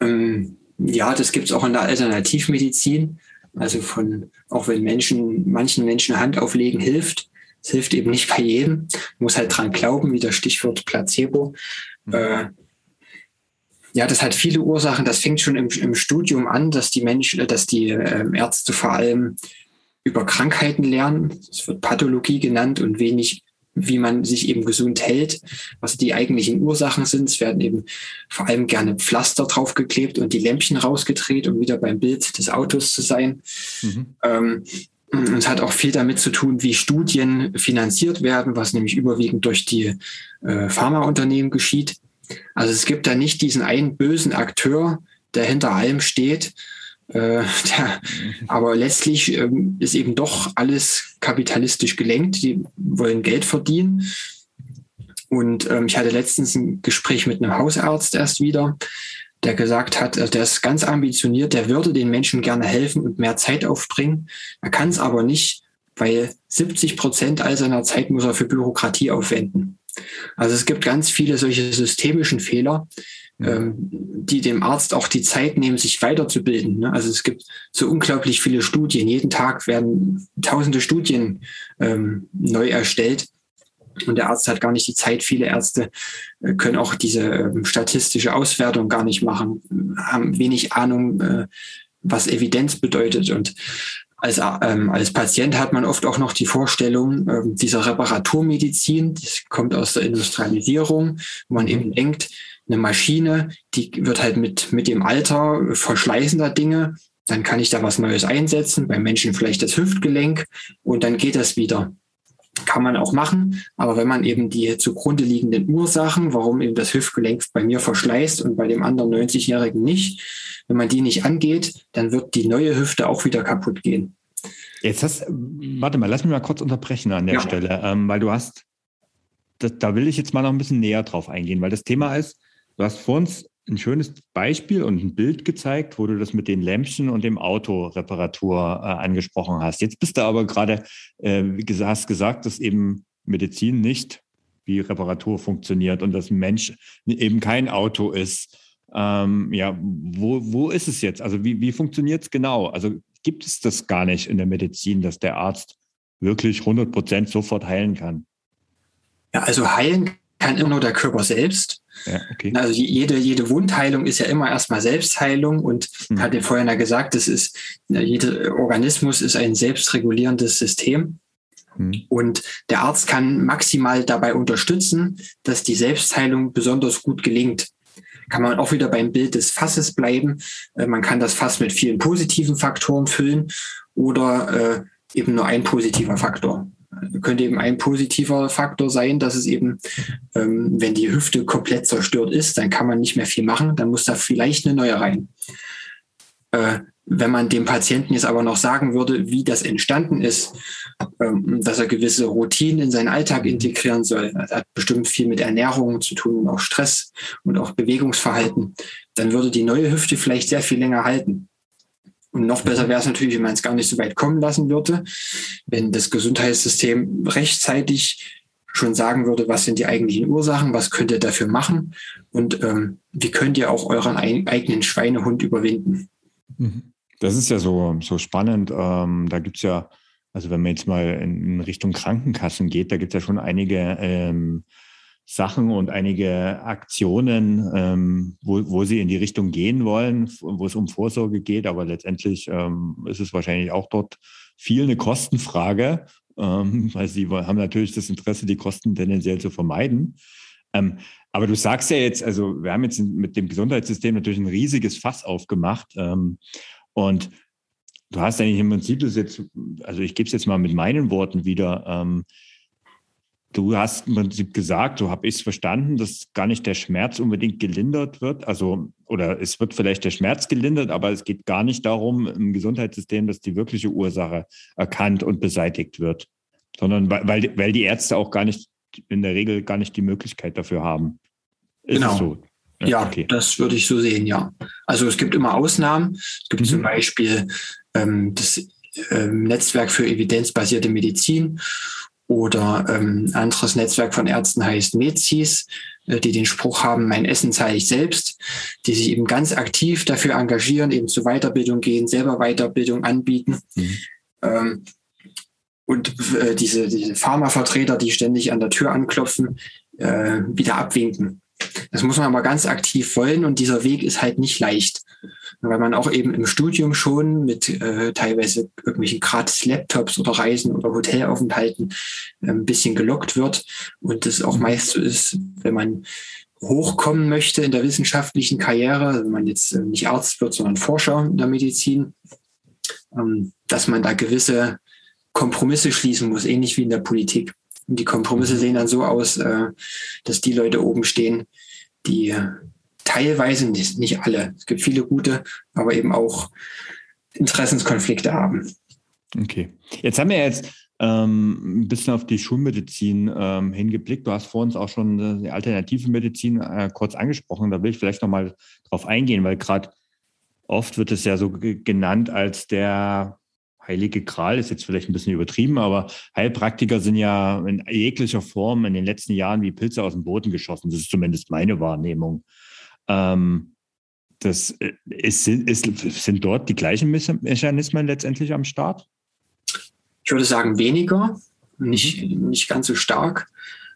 Ähm, ja, das gibt es auch in der Alternativmedizin. Also von, auch wenn Menschen, manchen Menschen Hand auflegen hilft, es hilft eben nicht bei jedem. Man muss halt dran glauben, wie das Stichwort Placebo. Mhm. Äh, ja, das hat viele Ursachen. Das fängt schon im, im Studium an, dass die Menschen, dass die äh, Ärzte vor allem über Krankheiten lernen. Es wird Pathologie genannt und wenig, wie man sich eben gesund hält, was die eigentlichen Ursachen sind. Es werden eben vor allem gerne Pflaster draufgeklebt und die Lämpchen rausgedreht, um wieder beim Bild des Autos zu sein. Mhm. Ähm, und es hat auch viel damit zu tun, wie Studien finanziert werden, was nämlich überwiegend durch die äh, Pharmaunternehmen geschieht. Also es gibt da nicht diesen einen bösen Akteur, der hinter allem steht. Äh, der, aber letztlich ähm, ist eben doch alles kapitalistisch gelenkt. Die wollen Geld verdienen. Und ähm, ich hatte letztens ein Gespräch mit einem Hausarzt erst wieder, der gesagt hat, also der ist ganz ambitioniert, der würde den Menschen gerne helfen und mehr Zeit aufbringen. Er kann es aber nicht, weil 70 Prozent all seiner Zeit muss er für Bürokratie aufwenden. Also es gibt ganz viele solche systemischen Fehler, ähm, die dem Arzt auch die Zeit nehmen, sich weiterzubilden. Ne? Also es gibt so unglaublich viele Studien. Jeden Tag werden tausende Studien ähm, neu erstellt. Und der Arzt hat gar nicht die Zeit. Viele Ärzte äh, können auch diese ähm, statistische Auswertung gar nicht machen, haben wenig Ahnung, äh, was Evidenz bedeutet. Und als, ähm, als Patient hat man oft auch noch die Vorstellung ähm, dieser Reparaturmedizin, das kommt aus der Industrialisierung, wo man eben denkt, eine Maschine, die wird halt mit, mit dem Alter verschleißender Dinge, dann kann ich da was Neues einsetzen, beim Menschen vielleicht das Hüftgelenk und dann geht das wieder. Kann man auch machen, aber wenn man eben die zugrunde liegenden Ursachen, warum eben das Hüftgelenk bei mir verschleißt und bei dem anderen 90-Jährigen nicht, wenn man die nicht angeht, dann wird die neue Hüfte auch wieder kaputt gehen. Jetzt hast, warte mal, lass mich mal kurz unterbrechen an der ja. Stelle, ähm, weil du hast, das, da will ich jetzt mal noch ein bisschen näher drauf eingehen, weil das Thema ist, du hast vor uns ein schönes Beispiel und ein Bild gezeigt, wo du das mit den Lämpchen und dem Autoreparatur äh, angesprochen hast. Jetzt bist du aber gerade, äh, hast gesagt, dass eben Medizin nicht wie Reparatur funktioniert und dass ein Mensch eben kein Auto ist. Ähm, ja, wo, wo ist es jetzt? Also wie, wie funktioniert es genau? Also gibt es das gar nicht in der Medizin, dass der Arzt wirklich 100 Prozent sofort heilen kann? Ja, also heilen kann immer nur der Körper selbst. Ja, okay. Also jede, jede Wundheilung ist ja immer erstmal Selbstheilung und hm. hatte vorhin ja gesagt, das ist, jeder Organismus ist ein selbstregulierendes System. Hm. Und der Arzt kann maximal dabei unterstützen, dass die Selbstheilung besonders gut gelingt kann man auch wieder beim Bild des Fasses bleiben. Äh, man kann das Fass mit vielen positiven Faktoren füllen oder äh, eben nur ein positiver Faktor. Könnte eben ein positiver Faktor sein, dass es eben, ähm, wenn die Hüfte komplett zerstört ist, dann kann man nicht mehr viel machen, dann muss da vielleicht eine neue rein. Äh, wenn man dem Patienten jetzt aber noch sagen würde, wie das entstanden ist, ähm, dass er gewisse Routinen in seinen Alltag integrieren soll, das hat bestimmt viel mit Ernährung zu tun und auch Stress und auch Bewegungsverhalten, dann würde die neue Hüfte vielleicht sehr viel länger halten. Und noch besser wäre es natürlich, wenn man es gar nicht so weit kommen lassen würde, wenn das Gesundheitssystem rechtzeitig schon sagen würde, was sind die eigentlichen Ursachen, was könnt ihr dafür machen und ähm, wie könnt ihr auch euren eigenen Schweinehund überwinden. Mhm. Das ist ja so, so spannend. Ähm, da gibt es ja, also wenn man jetzt mal in, Richtung Krankenkassen geht, da gibt es ja schon einige ähm, Sachen und einige Aktionen, ähm, wo, wo sie in die Richtung gehen wollen, wo es um Vorsorge geht. Aber letztendlich ähm, ist es wahrscheinlich auch dort viel eine Kostenfrage, ähm, weil sie haben natürlich das Interesse, die Kosten tendenziell zu vermeiden. Ähm, aber du sagst ja jetzt, also wir haben jetzt mit dem Gesundheitssystem natürlich ein riesiges Fass aufgemacht. Ähm, und du hast eigentlich im Prinzip das jetzt, also ich gebe es jetzt mal mit meinen Worten wieder. Ähm, du hast im Prinzip gesagt, so habe ich es verstanden, dass gar nicht der Schmerz unbedingt gelindert wird. Also, oder es wird vielleicht der Schmerz gelindert, aber es geht gar nicht darum im Gesundheitssystem, dass die wirkliche Ursache erkannt und beseitigt wird. Sondern weil, weil die Ärzte auch gar nicht, in der Regel gar nicht die Möglichkeit dafür haben. Ist genau. so? Ja, okay. das würde ich so sehen, ja. Also es gibt immer Ausnahmen. Es gibt mhm. zum Beispiel ähm, das ähm, Netzwerk für evidenzbasierte Medizin oder ähm, anderes Netzwerk von Ärzten heißt MEZIS. äh, die den Spruch haben, mein Essen zahle ich selbst, die sich eben ganz aktiv dafür engagieren, eben zur Weiterbildung gehen, selber Weiterbildung anbieten. Mhm. Ähm, und äh, diese, diese Pharmavertreter, die ständig an der Tür anklopfen, äh, wieder abwinken. Das muss man aber ganz aktiv wollen und dieser Weg ist halt nicht leicht, weil man auch eben im Studium schon mit äh, teilweise irgendwelchen gratis Laptops oder Reisen oder Hotelaufenthalten äh, ein bisschen gelockt wird und das auch meist so ist, wenn man hochkommen möchte in der wissenschaftlichen Karriere, wenn man jetzt äh, nicht Arzt wird, sondern Forscher in der Medizin, ähm, dass man da gewisse Kompromisse schließen muss, ähnlich wie in der Politik. Und die Kompromisse mhm. sehen dann so aus, äh, dass die Leute oben stehen, die teilweise, nicht alle, es gibt viele gute, aber eben auch Interessenskonflikte haben. Okay. Jetzt haben wir jetzt ähm, ein bisschen auf die Schulmedizin ähm, hingeblickt. Du hast vor uns auch schon die alternative Medizin äh, kurz angesprochen. Da will ich vielleicht nochmal drauf eingehen, weil gerade oft wird es ja so genannt als der heilige Gral ist jetzt vielleicht ein bisschen übertrieben, aber Heilpraktiker sind ja in jeglicher Form in den letzten Jahren wie Pilze aus dem Boden geschossen. Das ist zumindest meine Wahrnehmung. Ähm, das äh, ist, ist, sind dort die gleichen Mechanismen letztendlich am Start? Ich würde sagen weniger, nicht, mhm. nicht ganz so stark,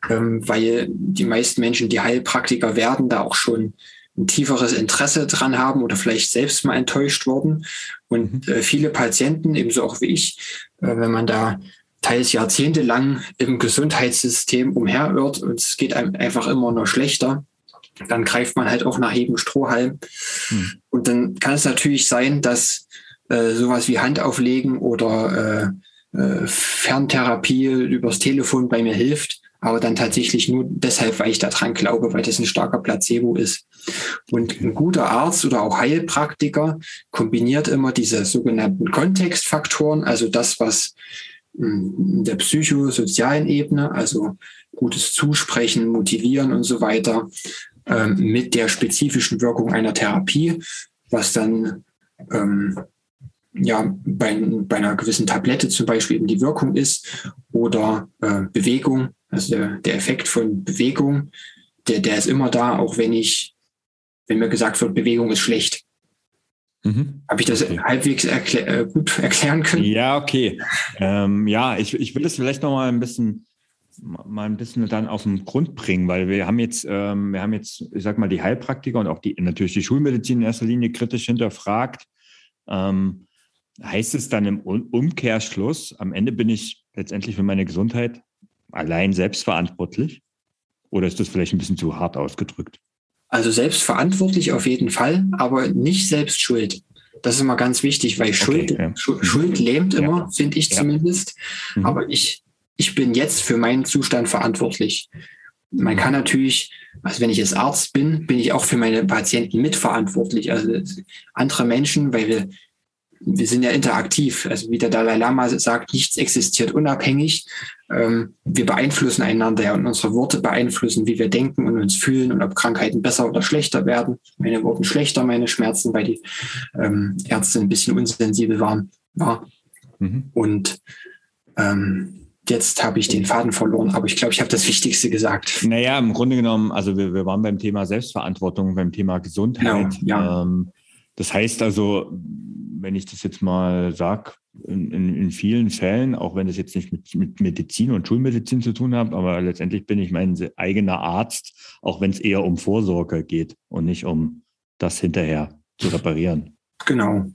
ähm, weil die meisten Menschen, die Heilpraktiker werden, da auch schon ein tieferes Interesse dran haben oder vielleicht selbst mal enttäuscht wurden. Und mhm. äh, viele Patienten, ebenso auch wie ich, äh, wenn man da teils jahrzehntelang im Gesundheitssystem umherirrt und es geht einem einfach immer nur schlechter, dann greift man halt auch nach jedem Strohhalm. Mhm. Und dann kann es natürlich sein, dass äh, sowas wie Handauflegen oder äh, äh, Ferntherapie übers Telefon bei mir hilft aber dann tatsächlich nur deshalb, weil ich daran glaube, weil das ein starker Placebo ist. Und ein guter Arzt oder auch Heilpraktiker kombiniert immer diese sogenannten Kontextfaktoren, also das, was hm, in der psychosozialen Ebene, also gutes Zusprechen, Motivieren und so weiter, ähm, mit der spezifischen Wirkung einer Therapie, was dann ähm, ja, bei, bei einer gewissen Tablette zum Beispiel eben die Wirkung ist oder äh, Bewegung, also der, der Effekt von Bewegung, der, der ist immer da, auch wenn ich, wenn mir gesagt wird, Bewegung ist schlecht. Mhm. Habe ich das okay. halbwegs erklär, äh, gut erklären können? Ja, okay. Ähm, ja, ich, ich will das vielleicht noch mal ein bisschen mal ein bisschen dann auf den Grund bringen, weil wir haben jetzt, ähm, wir haben jetzt, ich sag mal, die Heilpraktiker und auch die natürlich die Schulmedizin in erster Linie kritisch hinterfragt. Ähm, heißt es dann im Umkehrschluss, am Ende bin ich letztendlich für meine Gesundheit allein selbstverantwortlich? Oder ist das vielleicht ein bisschen zu hart ausgedrückt? Also selbstverantwortlich auf jeden Fall, aber nicht selbst schuld. Das ist immer ganz wichtig, weil Schuld, okay, ja. Schuld lähmt immer, ja. finde ich ja. zumindest. Mhm. Aber ich, ich bin jetzt für meinen Zustand verantwortlich. Man mhm. kann natürlich, also wenn ich jetzt Arzt bin, bin ich auch für meine Patienten mitverantwortlich. Also andere Menschen, weil wir wir sind ja interaktiv. Also wie der Dalai Lama sagt, nichts existiert unabhängig. Ähm, wir beeinflussen einander ja und unsere Worte beeinflussen, wie wir denken und uns fühlen und ob Krankheiten besser oder schlechter werden. Meine wurden schlechter, meine Schmerzen, weil die ähm, Ärzte ein bisschen unsensibel waren. War. Mhm. Und ähm, jetzt habe ich den Faden verloren, aber ich glaube, ich habe das Wichtigste gesagt. Naja, im Grunde genommen, also wir, wir waren beim Thema Selbstverantwortung, beim Thema Gesundheit. Genau, ja. Ähm, das heißt also, wenn ich das jetzt mal sage, in, in, in, vielen Fällen, auch wenn das jetzt nicht mit, mit Medizin und Schulmedizin zu tun hat, aber letztendlich bin ich mein eigener Arzt, auch wenn es eher um Vorsorge geht und nicht um das hinterher zu reparieren. Genau.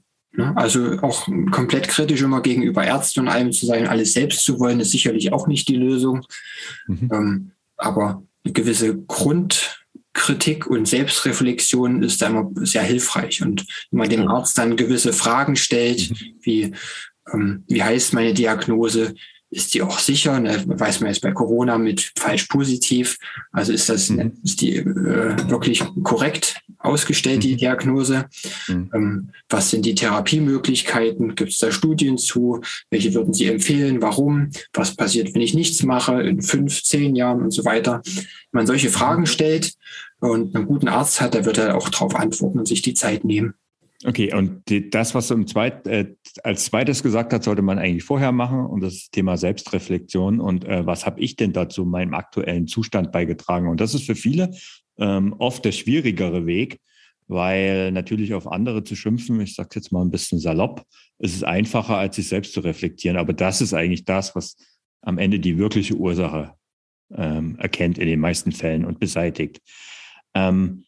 Also auch komplett kritisch immer gegenüber Ärzten und allem zu sein, alles selbst zu wollen, ist sicherlich auch nicht die Lösung. Mhm. Ähm, aber eine gewisse Grund, Kritik und Selbstreflexion ist da immer sehr hilfreich. Und wenn man dem Arzt dann gewisse Fragen stellt, mhm. wie, ähm, wie heißt meine Diagnose, ist die auch sicher? Ne? Weiß man jetzt bei Corona mit falsch positiv. Also ist das mhm. ist die äh, wirklich korrekt ausgestellt, die mhm. Diagnose? Mhm. Ähm, was sind die Therapiemöglichkeiten? Gibt es da Studien zu? Welche würden Sie empfehlen? Warum? Was passiert, wenn ich nichts mache in fünf, zehn Jahren und so weiter? Wenn man solche Fragen stellt und einen guten Arzt hat, der wird er auch darauf antworten und sich die Zeit nehmen. Okay, und die, das, was du im Zweit, äh, als zweites gesagt hast, sollte man eigentlich vorher machen und das Thema Selbstreflexion. Und äh, was habe ich denn dazu meinem aktuellen Zustand beigetragen? Und das ist für viele ähm, oft der schwierigere Weg, weil natürlich auf andere zu schimpfen, ich sage jetzt mal ein bisschen salopp, ist es einfacher, als sich selbst zu reflektieren. Aber das ist eigentlich das, was am Ende die wirkliche Ursache ähm, erkennt in den meisten Fällen und beseitigt. Ähm,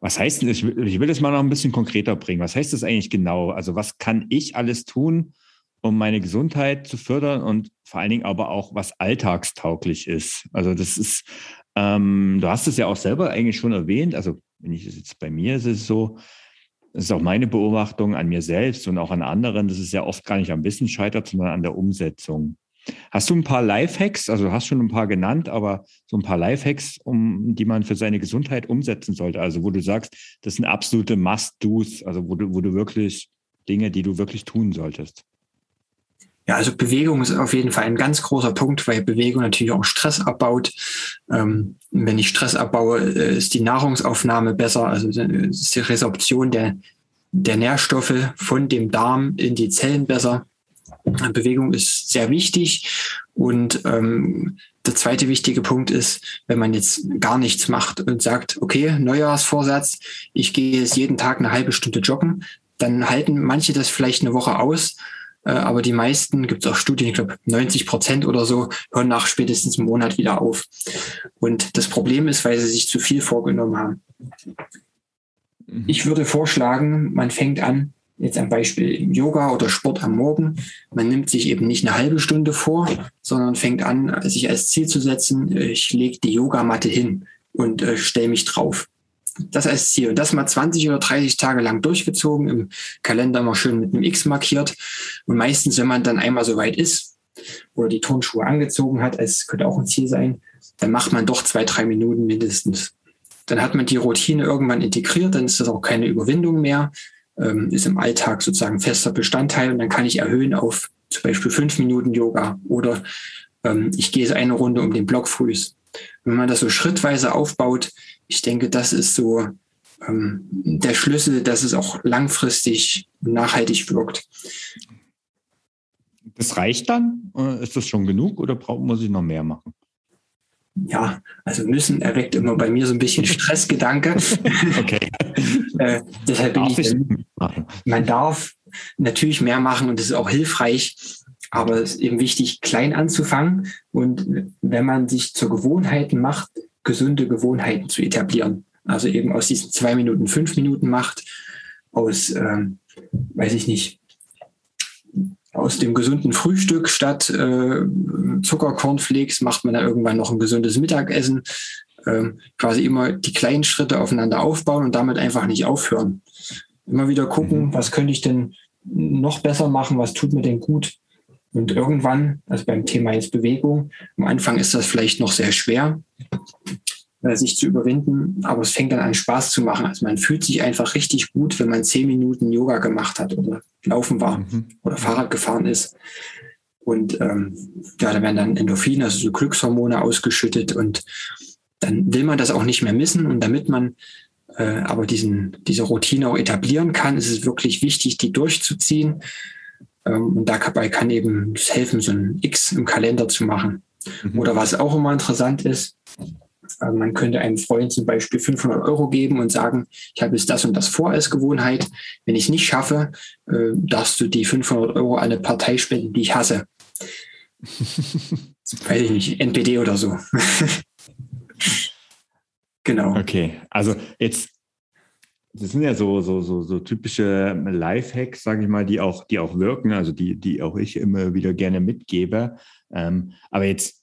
was heißt denn, ich will das mal noch ein bisschen konkreter bringen. Was heißt das eigentlich genau? Also was kann ich alles tun, um meine Gesundheit zu fördern und vor allen Dingen aber auch, was alltagstauglich ist? Also das ist, ähm, du hast es ja auch selber eigentlich schon erwähnt. Also wenn ich es jetzt bei mir ist es so, das ist auch meine Beobachtung an mir selbst und auch an anderen, dass es ja oft gar nicht am Wissen scheitert, sondern an der Umsetzung. Hast du ein paar Lifehacks? Also hast schon ein paar genannt, aber so ein paar Lifehacks, um, die man für seine Gesundheit umsetzen sollte. Also wo du sagst, das sind absolute Must-Dos, also wo du, wo du wirklich Dinge, die du wirklich tun solltest. Ja, also Bewegung ist auf jeden Fall ein ganz großer Punkt, weil Bewegung natürlich auch Stress abbaut. Ähm, wenn ich Stress abbaue, äh, ist die Nahrungsaufnahme besser, also ist die Resorption der, der Nährstoffe von dem Darm in die Zellen besser. Bewegung ist sehr wichtig. Und ähm, der zweite wichtige Punkt ist, wenn man jetzt gar nichts macht und sagt, okay, Neujahrsvorsatz, ich gehe jetzt jeden Tag eine halbe Stunde joggen, dann halten manche das vielleicht eine Woche aus. Äh, aber die meisten, gibt es auch Studien, ich glaube 90 Prozent oder so, hören nach spätestens einem Monat wieder auf. Und das Problem ist, weil sie sich zu viel vorgenommen haben. Mhm. Ich würde vorschlagen, man fängt an, jetzt ein Beispiel Yoga oder Sport am Morgen. Man nimmt sich eben nicht eine halbe Stunde vor, sondern fängt an, sich als Ziel zu setzen, ich lege die Yogamatte hin und äh, stelle mich drauf. Das als Ziel. Und das mal 20 oder 30 Tage lang durchgezogen, im Kalender mal schön mit einem X markiert. Und meistens, wenn man dann einmal so weit ist oder die Turnschuhe angezogen hat, es könnte auch ein Ziel sein, dann macht man doch zwei, drei Minuten mindestens. Dann hat man die Routine irgendwann integriert, dann ist das auch keine Überwindung mehr ähm, ist im Alltag sozusagen fester Bestandteil und dann kann ich erhöhen auf zum Beispiel fünf Minuten Yoga oder ähm, ich gehe eine Runde um den Block frühs. Wenn man das so schrittweise aufbaut, ich denke, das ist so ähm, der Schlüssel, dass es auch langfristig nachhaltig wirkt. Das reicht dann? Ist das schon genug oder muss ich noch mehr machen? ja, also müssen erweckt immer bei mir so ein bisschen Stressgedanke. Okay. Äh, deshalb bin darf ich, ich man darf natürlich mehr machen und das ist auch hilfreich, aber es ist eben wichtig, klein anzufangen und wenn man sich zur Gewohnheit macht, gesunde Gewohnheiten zu etablieren. Also eben aus diesen zwei Minuten fünf Minuten macht, aus, ähm, weiß ich nicht, aus dem gesunden Frühstück statt äh, Zuckerkornflakes macht man da irgendwann noch ein gesundes Mittagessen. Ähm, quasi immer die kleinen Schritte aufeinander aufbauen und damit einfach nicht aufhören. Immer wieder gucken, mhm. was könnte ich denn noch besser machen, was tut mir denn gut. Und irgendwann, also beim Thema jetzt Bewegung, am Anfang ist das vielleicht noch sehr schwer, äh, sich zu überwinden, aber es fängt dann an Spaß zu machen. Also man fühlt sich einfach richtig gut, wenn man zehn Minuten Yoga gemacht hat oder laufen war mhm. oder Fahrrad gefahren ist. Und ähm, ja, da werden dann Endorphine, also so Glückshormone ausgeschüttet und dann will man das auch nicht mehr missen. Und damit man äh, aber diesen, diese Routine auch etablieren kann, ist es wirklich wichtig, die durchzuziehen. Ähm, und dabei kann eben helfen, so ein X im Kalender zu machen. Mhm. Oder was auch immer interessant ist, äh, man könnte einem Freund zum Beispiel 500 Euro geben und sagen, ich habe jetzt das und das vor als Gewohnheit. Wenn ich es nicht schaffe, äh, darfst du die 500 Euro an eine Partei spenden, die ich hasse. Weiß ich nicht, NPD oder so. genau. Okay, also jetzt, das sind ja so, so, so, so typische Lifehacks, sage ich mal, die auch, die auch wirken, also die, die auch ich immer wieder gerne mitgebe. Ähm, aber jetzt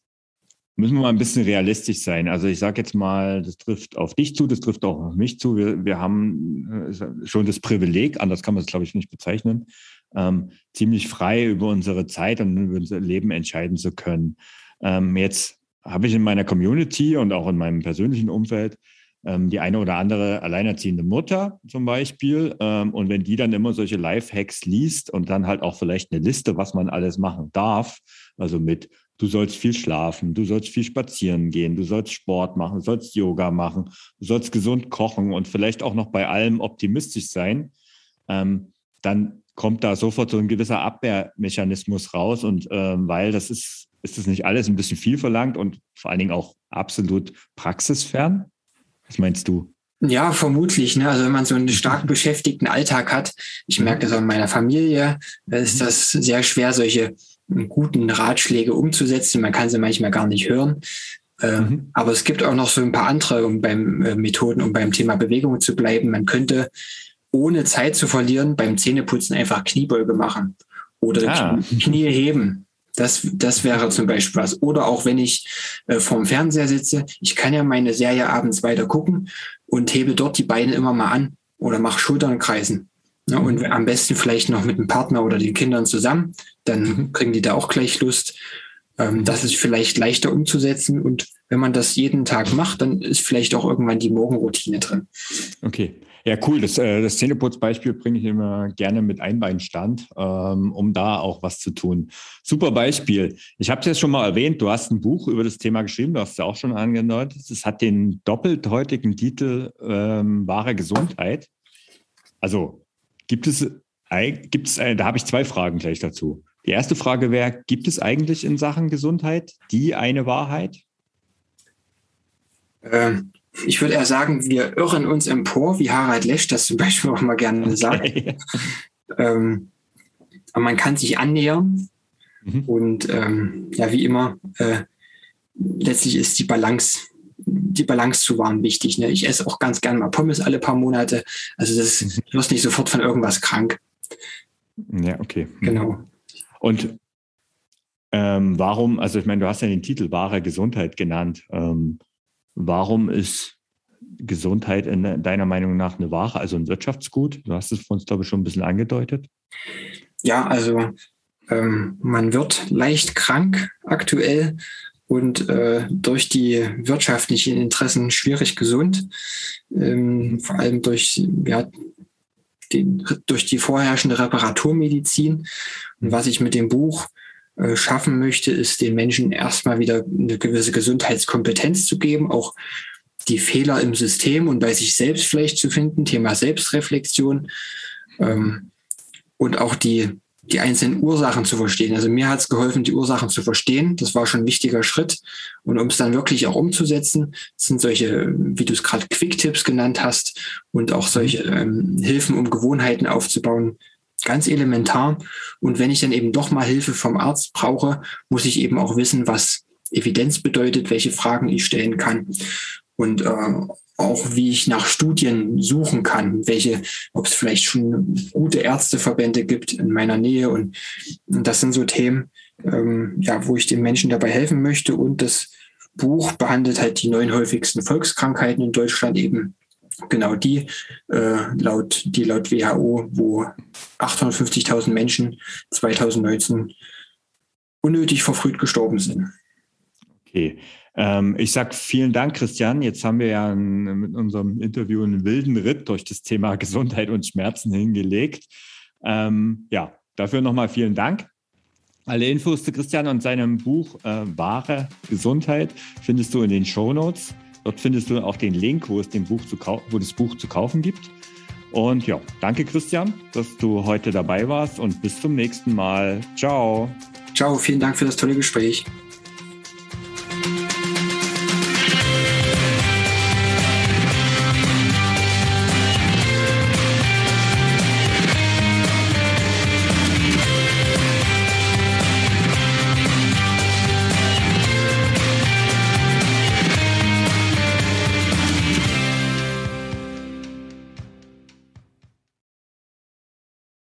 müssen wir mal ein bisschen realistisch sein. Also ich sage jetzt mal, das trifft auf dich zu, das trifft auch auf mich zu. Wir, wir haben äh, schon das Privileg, anders kann man es, glaube ich, nicht bezeichnen, ähm, ziemlich frei über unsere Zeit und über unser Leben entscheiden zu können. Ähm, jetzt habe ich in meiner Community und auch in meinem persönlichen Umfeld ähm, die eine oder andere alleinerziehende Mutter zum Beispiel. Ähm, und wenn die dann immer solche Life-Hacks liest und dann halt auch vielleicht eine Liste, was man alles machen darf, also mit Du sollst viel schlafen, du sollst viel spazieren gehen, du sollst Sport machen, du sollst Yoga machen, du sollst gesund kochen und vielleicht auch noch bei allem optimistisch sein. ähm, dann kommt da sofort so ein gewisser Abwehrmechanismus raus und ähm, weil das ist, ist das nicht alles ein bisschen viel verlangt und vor allen Dingen auch absolut praxisfern? Was meinst du? Ja, vermutlich. Ne? Also wenn man so einen stark beschäftigten Alltag hat, ich merke das auch in meiner Familie, ist das sehr schwer, solche guten Ratschläge umzusetzen. Man kann sie manchmal gar nicht hören. Äh, mhm. Aber es gibt auch noch so ein paar andere um beim äh, Methoden, um beim Thema Bewegung zu bleiben. Man könnte ohne Zeit zu verlieren beim Zähneputzen einfach Kniebeuge machen oder ah. Knie heben. Das, das wäre zum Beispiel was. Oder auch wenn ich äh, vorm Fernseher sitze, ich kann ja meine Serie abends weiter gucken und hebe dort die Beine immer mal an oder mache Schultern kreisen. Ja, und mhm. am besten vielleicht noch mit dem Partner oder den Kindern zusammen, dann mhm. kriegen die da auch gleich Lust. Ähm, das ist vielleicht leichter umzusetzen und wenn man das jeden Tag macht, dann ist vielleicht auch irgendwann die Morgenroutine drin. Okay. Ja, cool. Das, äh, das Zähneputzbeispiel bringe ich immer gerne mit Einbeinstand, ähm, um da auch was zu tun. Super Beispiel. Ich habe es jetzt schon mal erwähnt, du hast ein Buch über das Thema geschrieben, du hast es ja auch schon angedeutet. Es hat den doppelt heutigen Titel ähm, Wahre Gesundheit. Also gibt es, gibt es, da habe ich zwei Fragen gleich dazu. Die erste Frage wäre, gibt es eigentlich in Sachen Gesundheit die eine Wahrheit? Ähm, ich würde eher sagen, wir irren uns empor, wie Harald Lesch das zum Beispiel auch mal gerne okay. sagt. Ähm, aber man kann sich annähern mhm. und ähm, ja, wie immer, äh, letztlich ist die Balance, die Balance zu wahren wichtig. Ne? Ich esse auch ganz gerne mal Pommes alle paar Monate. Also das, mhm. du wirst nicht sofort von irgendwas krank. Ja, okay. Genau. Und ähm, warum, also ich meine, du hast ja den Titel wahre Gesundheit genannt. Ähm, warum ist Gesundheit in deiner Meinung nach eine Ware, also ein Wirtschaftsgut? Du hast es von uns, glaube ich, schon ein bisschen angedeutet. Ja, also ähm, man wird leicht krank aktuell und äh, durch die wirtschaftlichen Interessen schwierig gesund, ähm, vor allem durch ja, den, durch die vorherrschende Reparaturmedizin. Und was ich mit dem Buch äh, schaffen möchte, ist den Menschen erstmal wieder eine gewisse Gesundheitskompetenz zu geben, auch die Fehler im System und bei sich selbst vielleicht zu finden, Thema Selbstreflexion ähm, und auch die die einzelnen Ursachen zu verstehen. Also mir hat es geholfen, die Ursachen zu verstehen. Das war schon ein wichtiger Schritt. Und um es dann wirklich auch umzusetzen, sind solche, wie du es gerade Quick-Tipps genannt hast, und auch solche ähm, Hilfen, um Gewohnheiten aufzubauen, ganz elementar. Und wenn ich dann eben doch mal Hilfe vom Arzt brauche, muss ich eben auch wissen, was Evidenz bedeutet, welche Fragen ich stellen kann. Und äh, auch wie ich nach Studien suchen kann, welche, ob es vielleicht schon gute Ärzteverbände gibt in meiner Nähe. Und, und das sind so Themen, ähm, ja, wo ich den Menschen dabei helfen möchte. Und das Buch behandelt halt die neun häufigsten Volkskrankheiten in Deutschland eben. Genau die, äh, laut, die laut WHO, wo 850.000 Menschen 2019 unnötig verfrüht gestorben sind. Okay. Ähm, ich sage vielen Dank, Christian. Jetzt haben wir ja einen, mit unserem Interview einen wilden Ritt durch das Thema Gesundheit und Schmerzen hingelegt. Ähm, ja, dafür nochmal vielen Dank. Alle Infos zu Christian und seinem Buch äh, Wahre Gesundheit findest du in den Show Notes. Dort findest du auch den Link, wo es, den Buch zu wo das Buch zu kaufen gibt. Und ja, danke Christian, dass du heute dabei warst und bis zum nächsten Mal. Ciao. Ciao, vielen Dank für das tolle Gespräch.